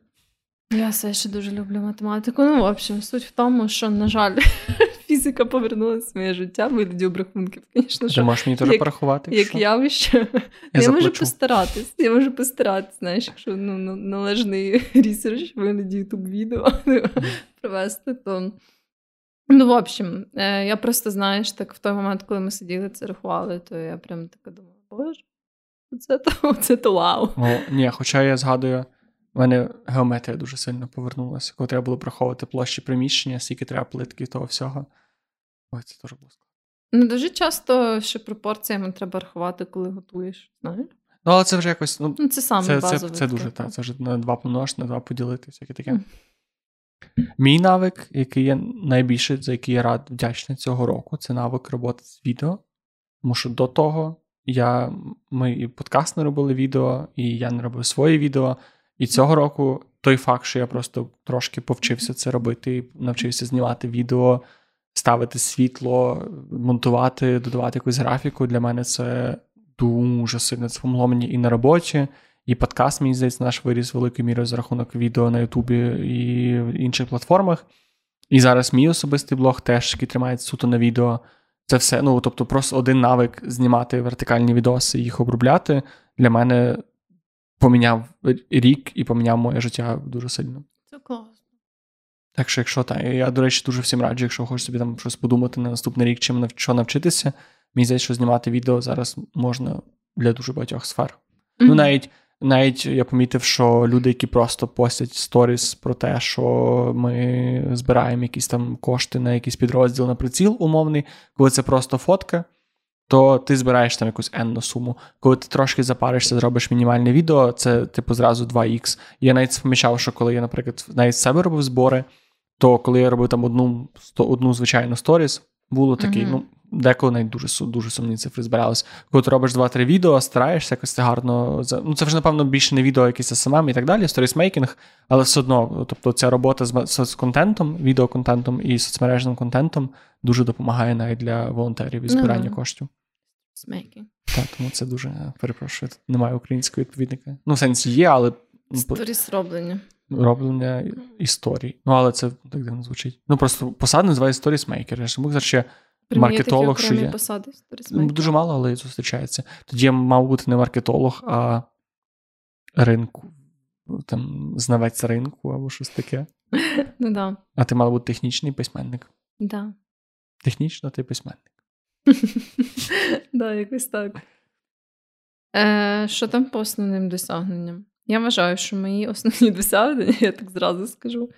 Я все ще дуже люблю математику. Ну, в общем, суть в тому, що, на жаль, фізика повернулася в моє життя в вигляді обрахунків. Звісно, що Ти можеш мені теж порахувати? Як явище. Я, я можу постаратись. Я можу постаратись, знаєш, якщо ну, належний research в вигляді ютуб відео провести, то. Ну, в общем, е, я просто, знаєш, так в той момент, коли ми сиділи це рахували, то я прям така думала, боже, це то, це то вау. О, Ні, хоча я згадую. У мене геометрія дуже сильно повернулася, коли треба було приховувати площі приміщення, скільки треба плитки того всього. Ой, це теж було складно. Ну, дуже часто ще пропорціями треба рахувати, коли готуєш, знаєш? Ну, але це вже якось. Ну, ну Це саме це. Це, це дуже так. Це вже на два помножити, на два поділити, всяке таке. Мій навик, який я найбільше, за який я рад вдячний цього року, це навик роботи з відео. Тому що до того я, ми і подкаст не робили відео, і я не робив своє відео. І цього року той факт, що я просто трошки повчився це робити, навчився знімати відео, ставити світло, монтувати, додавати якусь графіку. Для мене це дуже сильно це помогло мені і на роботі, і подкаст, мені здається, наш виріс великою мірою за рахунок відео на Ютубі і в інших платформах. І зараз мій особистий блог теж який тримається суто на відео. Це все. Ну тобто, просто один навик знімати вертикальні відоси і їх обробляти для мене поміняв рік і поміняв моє життя дуже сильно. Це класно. Так що, якщо так, я, до речі, дуже всім раджу, якщо хочеш собі там щось подумати на наступний рік, чим що навчитися, мені здається, що знімати відео зараз можна для дуже багатьох сфер. Mm-hmm. Ну, навіть навіть я помітив, що люди, які просто постять сторіс про те, що ми збираємо якісь там кошти на якийсь підрозділ на приціл умовний, коли це просто фотка то ти збираєш там якусь енну суму. Коли ти трошки запаришся, зробиш мінімальне відео, це типу зразу 2х. Я навіть помічав, що коли я, наприклад, навіть себе робив збори, то коли я робив там одну одну звичайну сторіс, було такий, mm-hmm. ну, деколи навіть дуже дуже сумні цифри збиралися. Коли ти робиш 2-3 відео, стараєшся якось це гарно. Ну, це вже, напевно, більше не відео, якісь SMM і так далі, сторіс making, але все одно, тобто, ця робота з, контентом, відеоконтентом і соцмережним контентом дуже допомагає навіть для волонтерів і збирання mm-hmm. коштів. Making. Так, тому це дуже перепрошую. Немає українського відповідника. Ну, в сенсі є, але. Сторіс роблення. Роблення історій. Ну, але це так дивно звучить. Ну, просто посада називає сторісмейкер. Ми зараз ще маркетолог, що є. посади ну, Дуже мало, але зустрічається. Тоді я мав бути не маркетолог, а ринку. Там знавець ринку або щось таке. Ну да. А ти мав бути технічний письменник. Да. Технічно ти письменник. Да, якось так. Е, Що там по основним досягненням? Я вважаю, що мої основні досягнення, я так зразу скажу.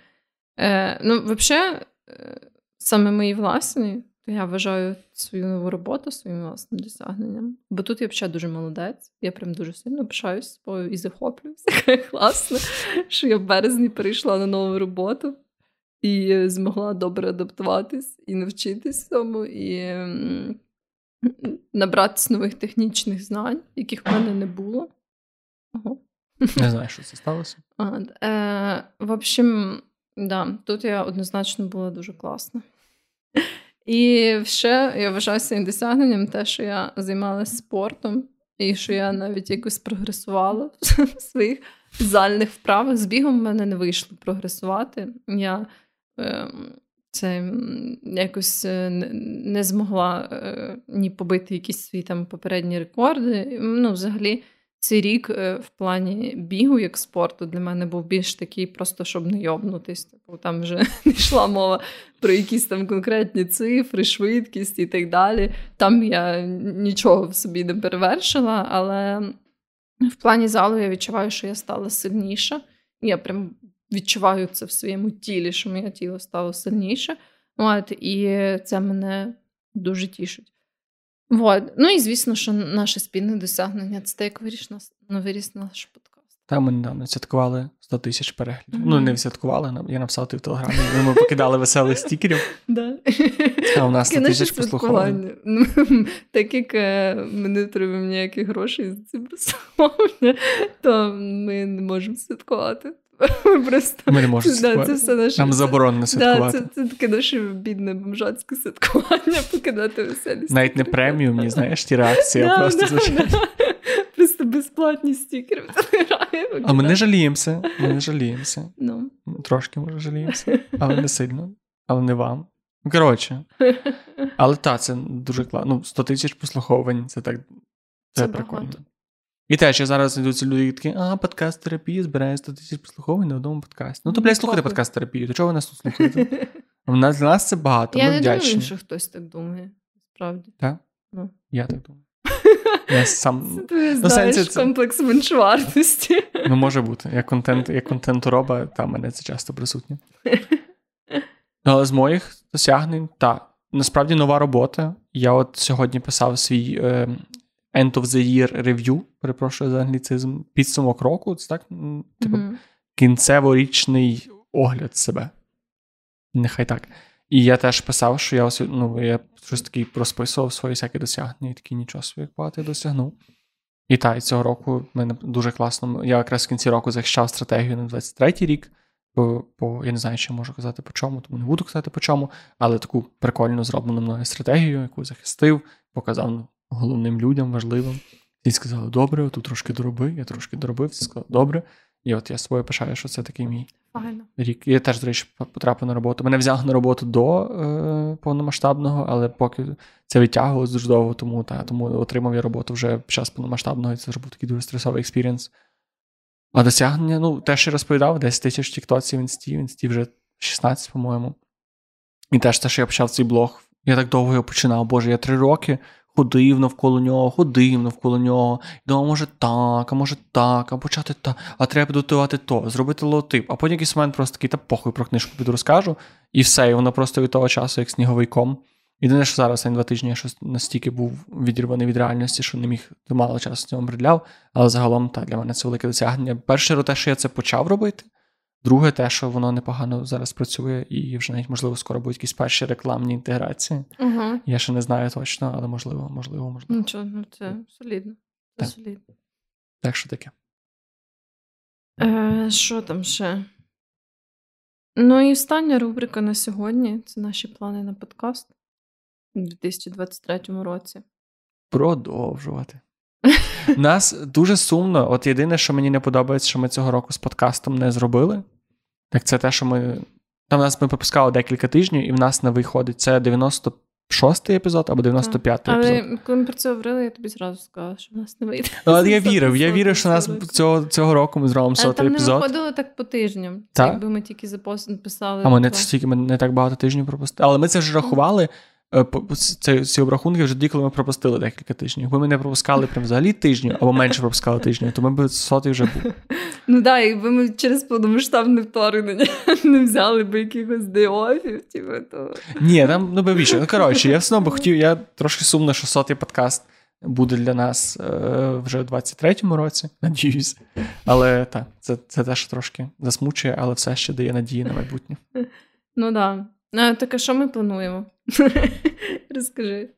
Е, Ну, взагалі, е, саме мої власні, то я вважаю свою нову роботу своїм власним досягненням. Бо тут я взагалі дуже молодець. Я прям дуже сильно пишаюсь собою і захоплююся. Класно, що я в березні перейшла на нову роботу і змогла добре адаптуватись і навчитись цьому, і набратися нових технічних знань, яких в мене не було. Ого. Не знаю, що це сталося. А, е, В общем, да, тут я однозначно була дуже класна. І ще я вважаю своїм досягненням те, що я займалася спортом, і що я навіть якось прогресувала в своїх зальних вправах. З бігом в мене не вийшло прогресувати. Я е, це якось не змогла е, ні побити якісь свої там попередні рекорди. Ну, взагалі, цей рік е, в плані бігу як спорту для мене був більш такий, просто щоб не йобнутись. Типу, там вже не йшла мова про якісь там конкретні цифри, швидкість і так далі. Там я нічого в собі не перевершила, але в плані залу я відчуваю, що я стала сильніша. Я прям відчуваю це в своєму тілі, що моє тіло стало сильніше. От, І це мене дуже тішить. Вот. Ну і звісно, що наше спільне досягнення це те, як виріс, нас, ну, виріс наш подкаст. Та ми недавно святкували 100 тисяч переглядів. Mm-hmm. Ну, не святкували, я написав ти в телеграмі. Ми покидали веселих стікерів. А у нас 100 тисяч послуховань. Так як е, ми не отримуємо ніяких грошей за ці прослуховування, то ми не можемо святкувати. Ми просто ми не можемо. Да, це все наше... Нам заборонено святкувати. Да, Це це таке наше бідне бомжацьке святкування, покидати веселі Навіть не преміумні, знаєш, ті реакції, а просто звичайно. Просто безплатні стікери. А ми не жаліємося. Ми не жаліємося. Ну. Трошки, може, жаліємося, але не сильно, але не вам. Коротше. Але так, це дуже класно. Ну, 100 тисяч послуховань, це так. Це, це прикольно. Багато. І теж я зараз йдуться люди такі, а, подкаст терапії збирає 100 тисяч послуховень на одному подкасті. Ну, то, блядь, слухайте подкаст терапію, то чого ви нас тут слухаєте? У нас для нас це багато. Я ми не думаю, що хтось так думає, справді. Так? Ну. Я так думаю. Я сам... Це ти ну, знаєш сенсі, комплекс меншовартості. Ну, може бути. Як контент, як контентороба, там мене це часто присутнє. Але з моїх досягнень, так. Насправді нова робота. Я от сьогодні писав свій е, End of the Year Review, перепрошую за англіцизм, підсумок року, це так? Типу, mm-hmm. кінцеворічний огляд себе. Нехай так. І я теж писав, що я ну, я щось такий розписував свої всякі досягнення, і такий нічого собі багато я досягнув. І так, і цього року в мене дуже класно. Я якраз в кінці року захищав стратегію на 23-й рік, бо, бо я не знаю, що можу казати по чому, тому не буду казати по чому, але таку прикольно зроблену мною стратегію, яку захистив, показав ну, головним людям, важливим. Всі сказали, добре, тут трошки дороби, я трошки доробив, всі сказали, добре. І от я собою пишаю, що це такий мій Файно. рік. Я теж, до речі, потрапив на роботу. Мене взяли на роботу до е, повномасштабного, але поки це відтягувалось дуже довго, тому та, тому отримав я роботу вже під час повномасштабного, і це був такий дуже стресовий experience. А досягнення, ну, теж я розповідав, 10 тисяч тіктоців в інсті, в інсті вже 16, по-моєму. І теж те, що я почав цей блог. Я так довго його починав, боже, я три роки ходив навколо нього, ходив навколо нього. І думав, може так, а може так, а почати так, а треба підготувати то, зробити логотип. А потім якийсь момент просто такий, та похуй про книжку піду розкажу, і все, і воно просто від того часу, як сніговий ком. Єдине, що зараз останні два тижні я щось настільки був відірваний від реальності, що не міг мало часу цьому приділяв. Але загалом так, для мене це велике досягнення. Перше, те, що я це почав робити. Друге, те, що воно непогано зараз працює, і вже навіть, можливо, скоро будуть якісь перші рекламні інтеграції. Угу. Я ще не знаю точно, але можливо, можливо, можливо. Нічого, ну це солідно. Це Так. солідно. Так що таке. Е, що там ще? Ну і остання рубрика на сьогодні це наші плани на подкаст у 2023 році. Продовжувати. Нас дуже сумно. От єдине, що мені не подобається, що ми цього року з подкастом не зробили, так це те, що ми. Там нас ми пропускали декілька тижнів, і в нас не виходить. Це 96-й епізод або 95-й епізод. Але коли ми про це говорили, я тобі зразу сказала, що в нас не вийде. Ну, але я вірив, я вірив, що нас цього, цього року ми зробимо Але сотий там не виходили виходило так по тижням. Так? якби ми тільки записали. писали. А ми не стільки ми не так багато тижнів пропустили. Але ми це вже рахували. Е, ці обрахунки вже тоді, коли ми пропустили декілька тижнів. Якби ми не пропускали прям взагалі тижнів, або менше пропускали тижнів, то ми б сотий вже був. Ну так, якби ми через повномасштабне вторгнення не взяли би якихось деофів, типу, то. Ні, там ну більше. Ну коротше, я все одно би хотів. Я трошки сумно, що сотий подкаст буде для нас е, вже в 23-му році, надіюсь. Але так, це, це теж трошки засмучує, але все ще дає надії на майбутнє. Ну так. Да. Так а що ми плануємо? Розкажи.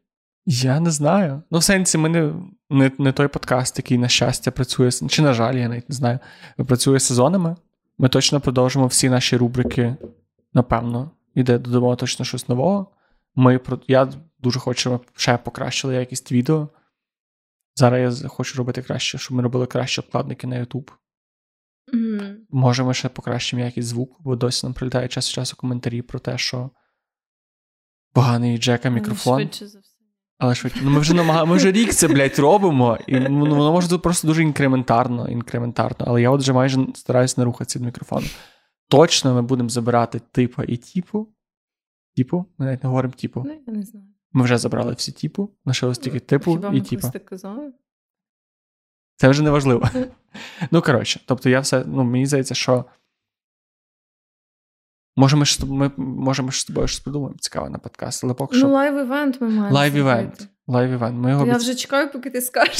Я не знаю. Ну, в сенсі, ми не, не, не той подкаст, який, на щастя, працює, чи, на жаль, я навіть не знаю, працює сезонами. Ми точно продовжимо всі наші рубрики, напевно, іде додамо точно щось нового. Ми, я дуже хочу, щоб ми ще покращили якість відео. Зараз я хочу робити краще, щоб ми робили кращі обкладники на YouTube. Мгм. Може, ми ще покращимо якість звуку, бо досі нам прилітає час від часу коментарі про те, що поганий Джека мікрофон. Швидше за все. Але швидше. Ну ми вже намага... ми вже рік це, блядь, робимо, і ну, воно може бути просто дуже інкрементарно, інкрементарно. Але я от вже майже стараюся не рухатися від мікрофону. Точно ми будемо забирати типа і типу. Типу? Ми навіть не говоримо типу. Ну, я не знаю. Ми вже забрали всі типу, лишилось тільки типу Хіба і типа. так казали? Це вже не важливо. Ну, коротше, тобто я все, ну, мені здається, що. Може, ми, ж, ми, може, ми ж з тобою щось придумаємо цікаве на подкаст, але поки Ну, що. live event ми маємо. Live event. Live event. Ми його Я обіц- вже чекаю, поки ти скажеш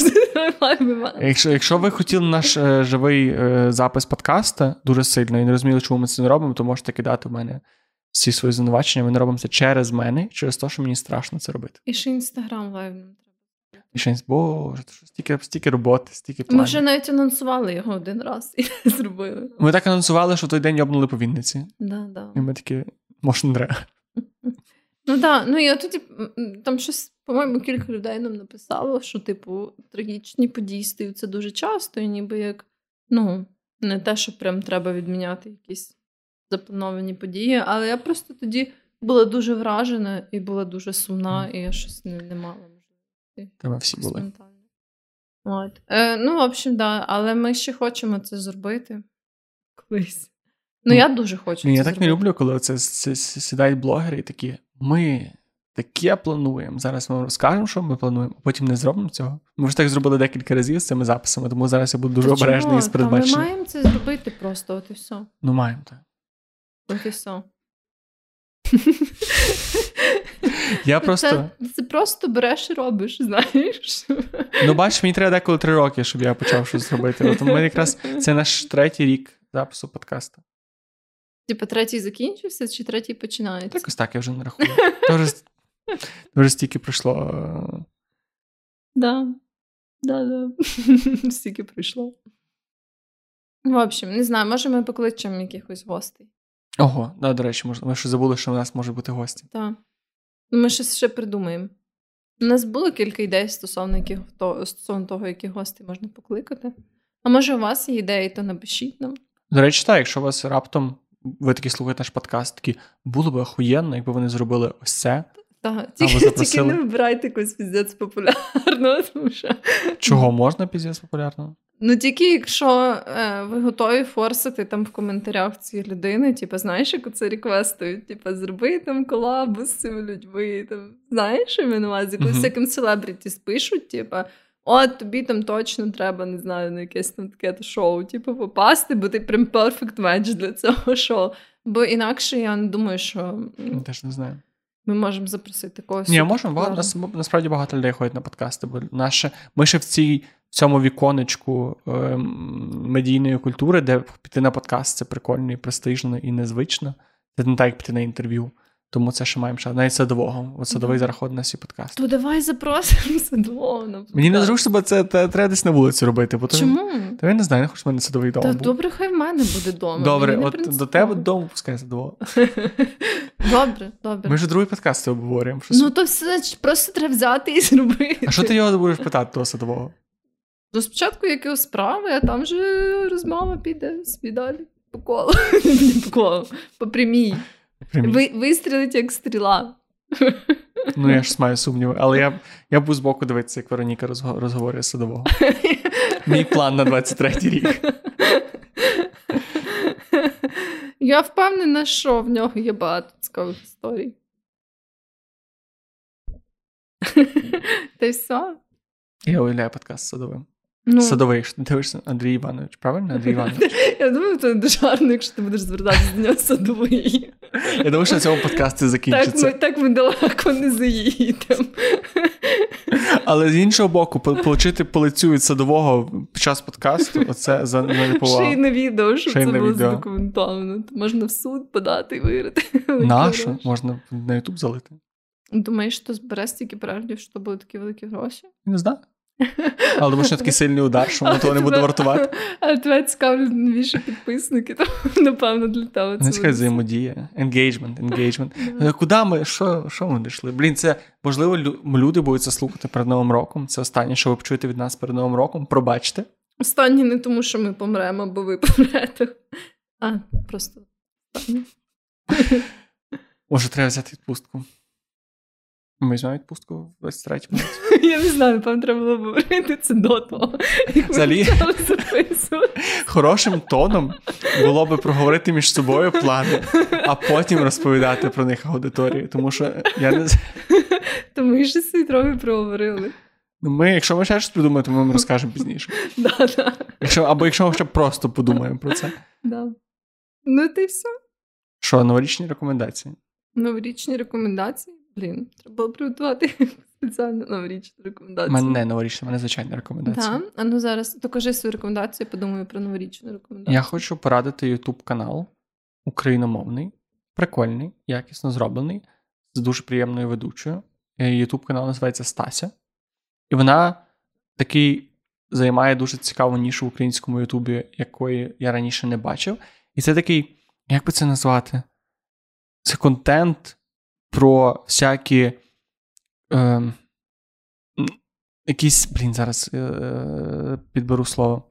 live event. Якщо, якщо ви хотіли наш е, живий е, запис подкаста дуже сильно і не розуміли, чому ми це не робимо, то можете кидати в мене всі свої звинувачення. Ми не робимо це через мене, через те, що мені страшно це робити. І ще інстаграм live треба. І ще боже, стільки, стільки роботи, стільки Ми вже навіть анонсували його один раз і зробили. Ми так анонсували, що в той день йобнули по Вінниці. Да, да. І ми такі, може, не треба. Ну так, ну і от тоді м, м, там щось, по-моєму, кілька людей нам написало, що, типу, трагічні події стаються дуже часто, і ніби як, ну, не те, що прям треба відміняти якісь заплановані події, але я просто тоді була дуже вражена і була дуже сумна, і я щось не, не мала. Та ми всі були. От. Е, ну, в общем, да, але ми ще хочемо це зробити колись. Ну, я дуже хочу. Ні, це я так не люблю, коли с- сідають блогери і такі, ми таке плануємо. Зараз ми вам розкажемо, що ми плануємо, а потім не зробимо цього. Ми вже так зробили декілька разів з цими записами, тому зараз я буду дуже обережний із Та Ми маємо це зробити просто, от і все. Ну, маємо так. От і все. Я просто. Це, це просто береш і робиш, знаєш. Ну, бачиш, мені треба деколи три роки, щоб я почав щось робити. От ми якраз це наш третій рік запису подкасту. Типа третій закінчився, чи третій починається? Так ось так я вже не рахую. То вже, стільки пройшло. е, Да. Да, да. Стільки прийшло. В общем, не знаю, може ми покличемо якихось гостей. Ого, да, до речі, ми ще забули, що в нас може бути гості. Так. Ну, Ми щось ще придумаємо. У нас було кілька ідей стосовно, яких, то, стосовно того, які гості можна покликати. А може, у вас є ідеї, то напишіть нам. До речі, так, якщо у вас раптом ви такі слухаєте наш подкаст, такі було б охуєнно, якби вони зробили ось це. Так, тільки, ви тільки не вибирайте якось піздець популярного, тому що. Чого можна піздець популярного? Ну тільки якщо е, ви готові форсити там в коментарях ці людини, типу, знаєш, як це реквестують, типу, зроби там колабу з цими людьми. Там, знаєш, я на увазі, коли всяким селебріті спишуть, типу, от тобі там точно треба, не знаю, на якесь там таке шоу, типу, попасти, бо ти прям перфект меч для цього шоу. Бо інакше я не думаю, що Я теж не знаю. Ми можемо запросити когось. Ні, можемо. Нас, насправді багато людей ходять на подкасти, бо наше, ми ще в цій в цьому віконечку е, медійної культури, де піти на подкаст це прикольно і престижно і незвично. Це не так, як піти на інтерв'ю. Тому це ще маємо ще навіть садового. От садовий mm-hmm. на всі подкасти. То давай запросимо садового. на Мені не зручно, бо це треба десь на вулиці робити. Бо Чому? Та я не знаю, не хочу в мене садовий дом. Та був. Добре, хай в мене буде вдома. Добре, от до тебе дому пускай садового. Добре, добре. Ми вже другий подкаст обговорюємо. Щось... Ну то все просто треба взяти і зробити. А що ти його будеш питати, того садового? То спочатку які справи, а там же розмова піде собі далі. По колу. По колу. По прямій. Ви, Вистрілить як стріла. Ну, я ж маю сумніви, але я я буду збоку дивитися, як Вероніка розговорює садового. Мій план на 23-й рік. Я впевнена, що в нього є багато цікавих історій. Та й все. Я уявляю подкаст з садовим. Ну, Садовий, що ти дивишся Андрій Іванович, правильно? Андрій Іванович. Я думаю, це дуже гарно, якщо ти будеш звертатися до нього садовий. Я думаю, що на цьому подкасті закінчиться. Так ми, так ми далеко не заїдемо. Але з іншого боку, отримати по лицю від садового під час подкасту, оце за неповагу. Ще й на відео, щоб це було задокументовано. Можна в суд подати і виграти. Нащо? Можна на Ютуб залити. Думаєш, що збере стільки переглядів, що були такі великі гроші? Не знаю. Але тому що такий сильний удар, що воно того не буде вартувати. А тебе цікавлять більше підписники, то напевно для тебе. це Нехай взаємодія, енгейджмент, енгейджмент. Куди ми? Що що ми дійшли? Блін, це можливо, люди будуть це слухати перед Новим роком. Це останнє, що ви почуєте від нас перед Новим роком. Пробачте. Останнє не тому, що ми помремо, або ви помрете. А, просто. Може, треба взяти відпустку. Ми візьмемо відпустку в 23-му році. Я не знаю, напевно, треба було говорити це до того. Взагалі, Хорошим тоном було би проговорити між собою плани, а потім розповідати про них аудиторії. Тому що я не То ми ще собі трохи проговорили. Ну, ми, Якщо ми ще щось придумаємо, то ми вам розкажемо пізніше. Да, да. Якщо, Або якщо ми ще просто подумаємо про це. Да. Ну, ти все. Що, новорічні рекомендації? Новорічні рекомендації? Блін, треба було приготувати спеціально новорічну рекомендацію. У мене не новорічна, мене звичайна рекомендація. Так, а ну зараз докажи свою рекомендацію, подумаю про новорічну рекомендацію. Я хочу порадити YouTube канал україномовний, прикольний, якісно зроблений, з дуже приємною ведучою. YouTube канал називається Стася. І вона такий займає дуже цікаву нішу в українському Ютубі, якої я раніше не бачив. І це такий, як би це назвати? Це контент про всякі. Е, якісь, блін, зараз е, підберу слово.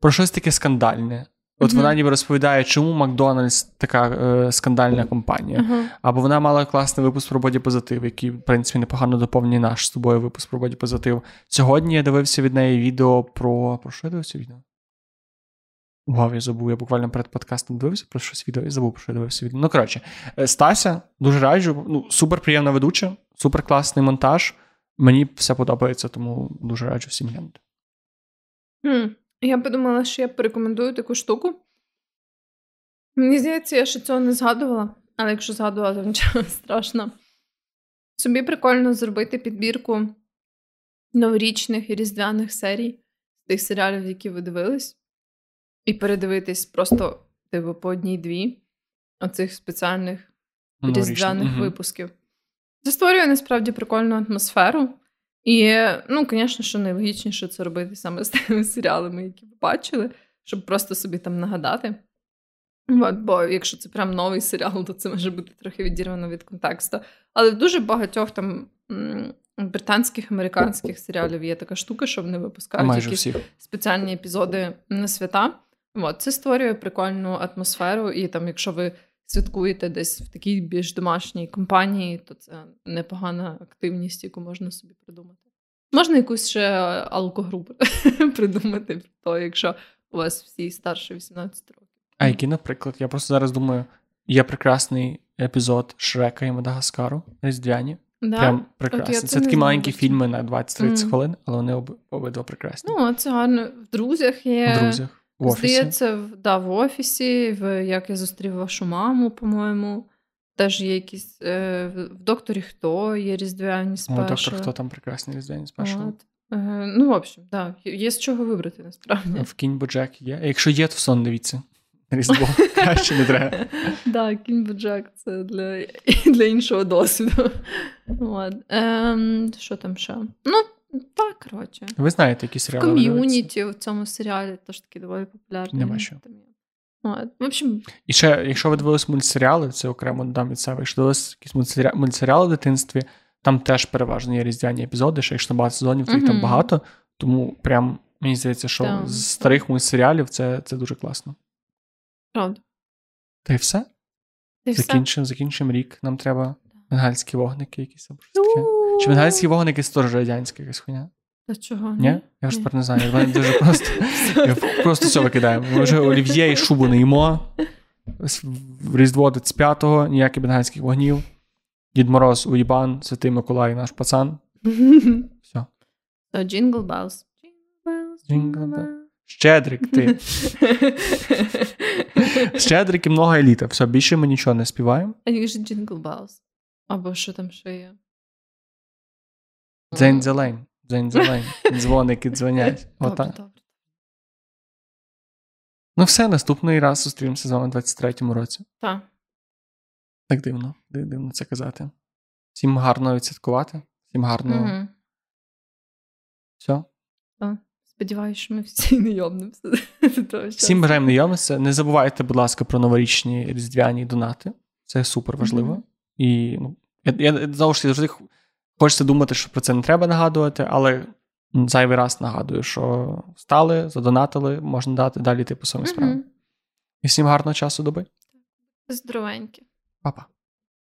Про щось таке скандальне. От mm-hmm. вона ніби розповідає, чому Макдональдс така е, скандальна компанія. Uh-huh. Або вона мала класний випуск про бодіпозитив, який, в принципі, непогано доповнює наш з тобою випуск про бодіпозитив. Сьогодні я дивився від неї відео про. Про що я дивився відео? Вау, я забув, я буквально перед подкастом дивився про щось відео і забув, про що я дивився відео. Ну, коротше, е, Стася, дуже раджу. Ну, супер приємна ведуча, супер класний монтаж. Мені все подобається, тому дуже раджу всім глянути. Mm. Я подумала, що я порекомендую таку штуку. Мені здається, я ще цього не згадувала, але якщо згадувала, то нічого страшно. Собі прикольно зробити підбірку новорічних і різдвяних серій тих серіалів, які ви дивились. І передивитись просто типу, по одній-дві оцих спеціальних різдвяних угу. випусків. Це створює насправді прикольну атмосферу. І, ну, звісно, що найлогічніше це робити саме з тими серіалами, які ви бачили, щоб просто собі там нагадати. От, Бо якщо це прям новий серіал, то це може бути трохи відірвано від контексту. Але в дуже багатьох там британських американських серіалів є така штука, що вони випускають Майже якісь всіх. спеціальні епізоди на свята. От, Це створює прикольну атмосферу, і там, якщо ви святкуєте десь в такій більш домашній компанії, то це непогана активність, яку можна собі придумати. Можна якусь ще алкогру придумати, то, якщо у вас всі старше 18 років. А який, наприклад, я просто зараз думаю, є прекрасний епізод Шрека і Мадагаскару Різдвяні. Да? Прям прекрасний. Це, це такі маленькі фільми на 20-30 mm. хвилин, але вони об, обидва прекрасні. Ну, це гарно. В друзях є. В друзях. В офісі. Здається, да, в офісі, в як я зустрів вашу маму, по-моєму. теж є якісь е, в в докторі Хто є різдвяні спешли. доктор, хто там прекрасний різдвяний спешл. От. Е, ну, в общем, так, да, є з чого вибрати насправді. В кінь Боджек є. Якщо є, то в сон дивіться. Різдво краще не треба. Так, кінь Боджек це для, для іншого досвіду. Ем, що там ще? Ну, так, коротше. Ви знаєте, які серіали? Ком'юніті в цьому серіалі теж таки доволі популярний. Нема що. Там В общем, І ще, якщо ви дивились мультсеріали, це окремо додам від себе. Якщо дивились якісь мультсеріали, мультсеріали в дитинстві, там теж переважно є різдвяні епізоди, ще якщо багато сезонів, то їх там багато. Тому прям мені здається, що Так. з старих мультсеріалів це, це дуже класно. правда. Та й все. Все? Закінчимо, закінчимо рік. Нам треба бенгальські вогники якісь або щось таке. Чи бенгальські вогники це теж радянська якась хуйня? Та чого? Ні? Я ж тепер не знаю. Вони дуже просто. Просто все викидаємо. Ми вже олів'є і шубу не їмо. Різдво 25-го, ніяких бенгальських вогнів. Дід Мороз, Уїбан, Святий Миколай, наш пацан. Все. То Jingle Bells. Jingle Bells, Jingle Jingle Bells. Bells. Щедрик, ти. Щедрик і много еліта. Все, більше ми нічого не співаємо. А як же Jingle Bells? Або що там ще є? Дзень зелень. Дзень зелень. Дзвоники дзвонять. Добре, добре. Ну все, наступний раз зустрінемося з вами у 23-му році. Так. Так дивно, дивно це казати. Всім гарно відсвяткувати. Всім гарно. Мгм. Все. Сподіваюсь, що ми всі не часу. Всім бажаємо знайомитися. Не забувайте, будь ласка, про новорічні різдвяні донати. Це супер важливо. Мгм. І ну, я, я завжди х- хочеться думати, що про це не треба нагадувати, але зайвий раз нагадую, що стали, задонатили, можна дати далі йти по своїм справам. І всім гарного часу доби. Здоровенькі. Па-па.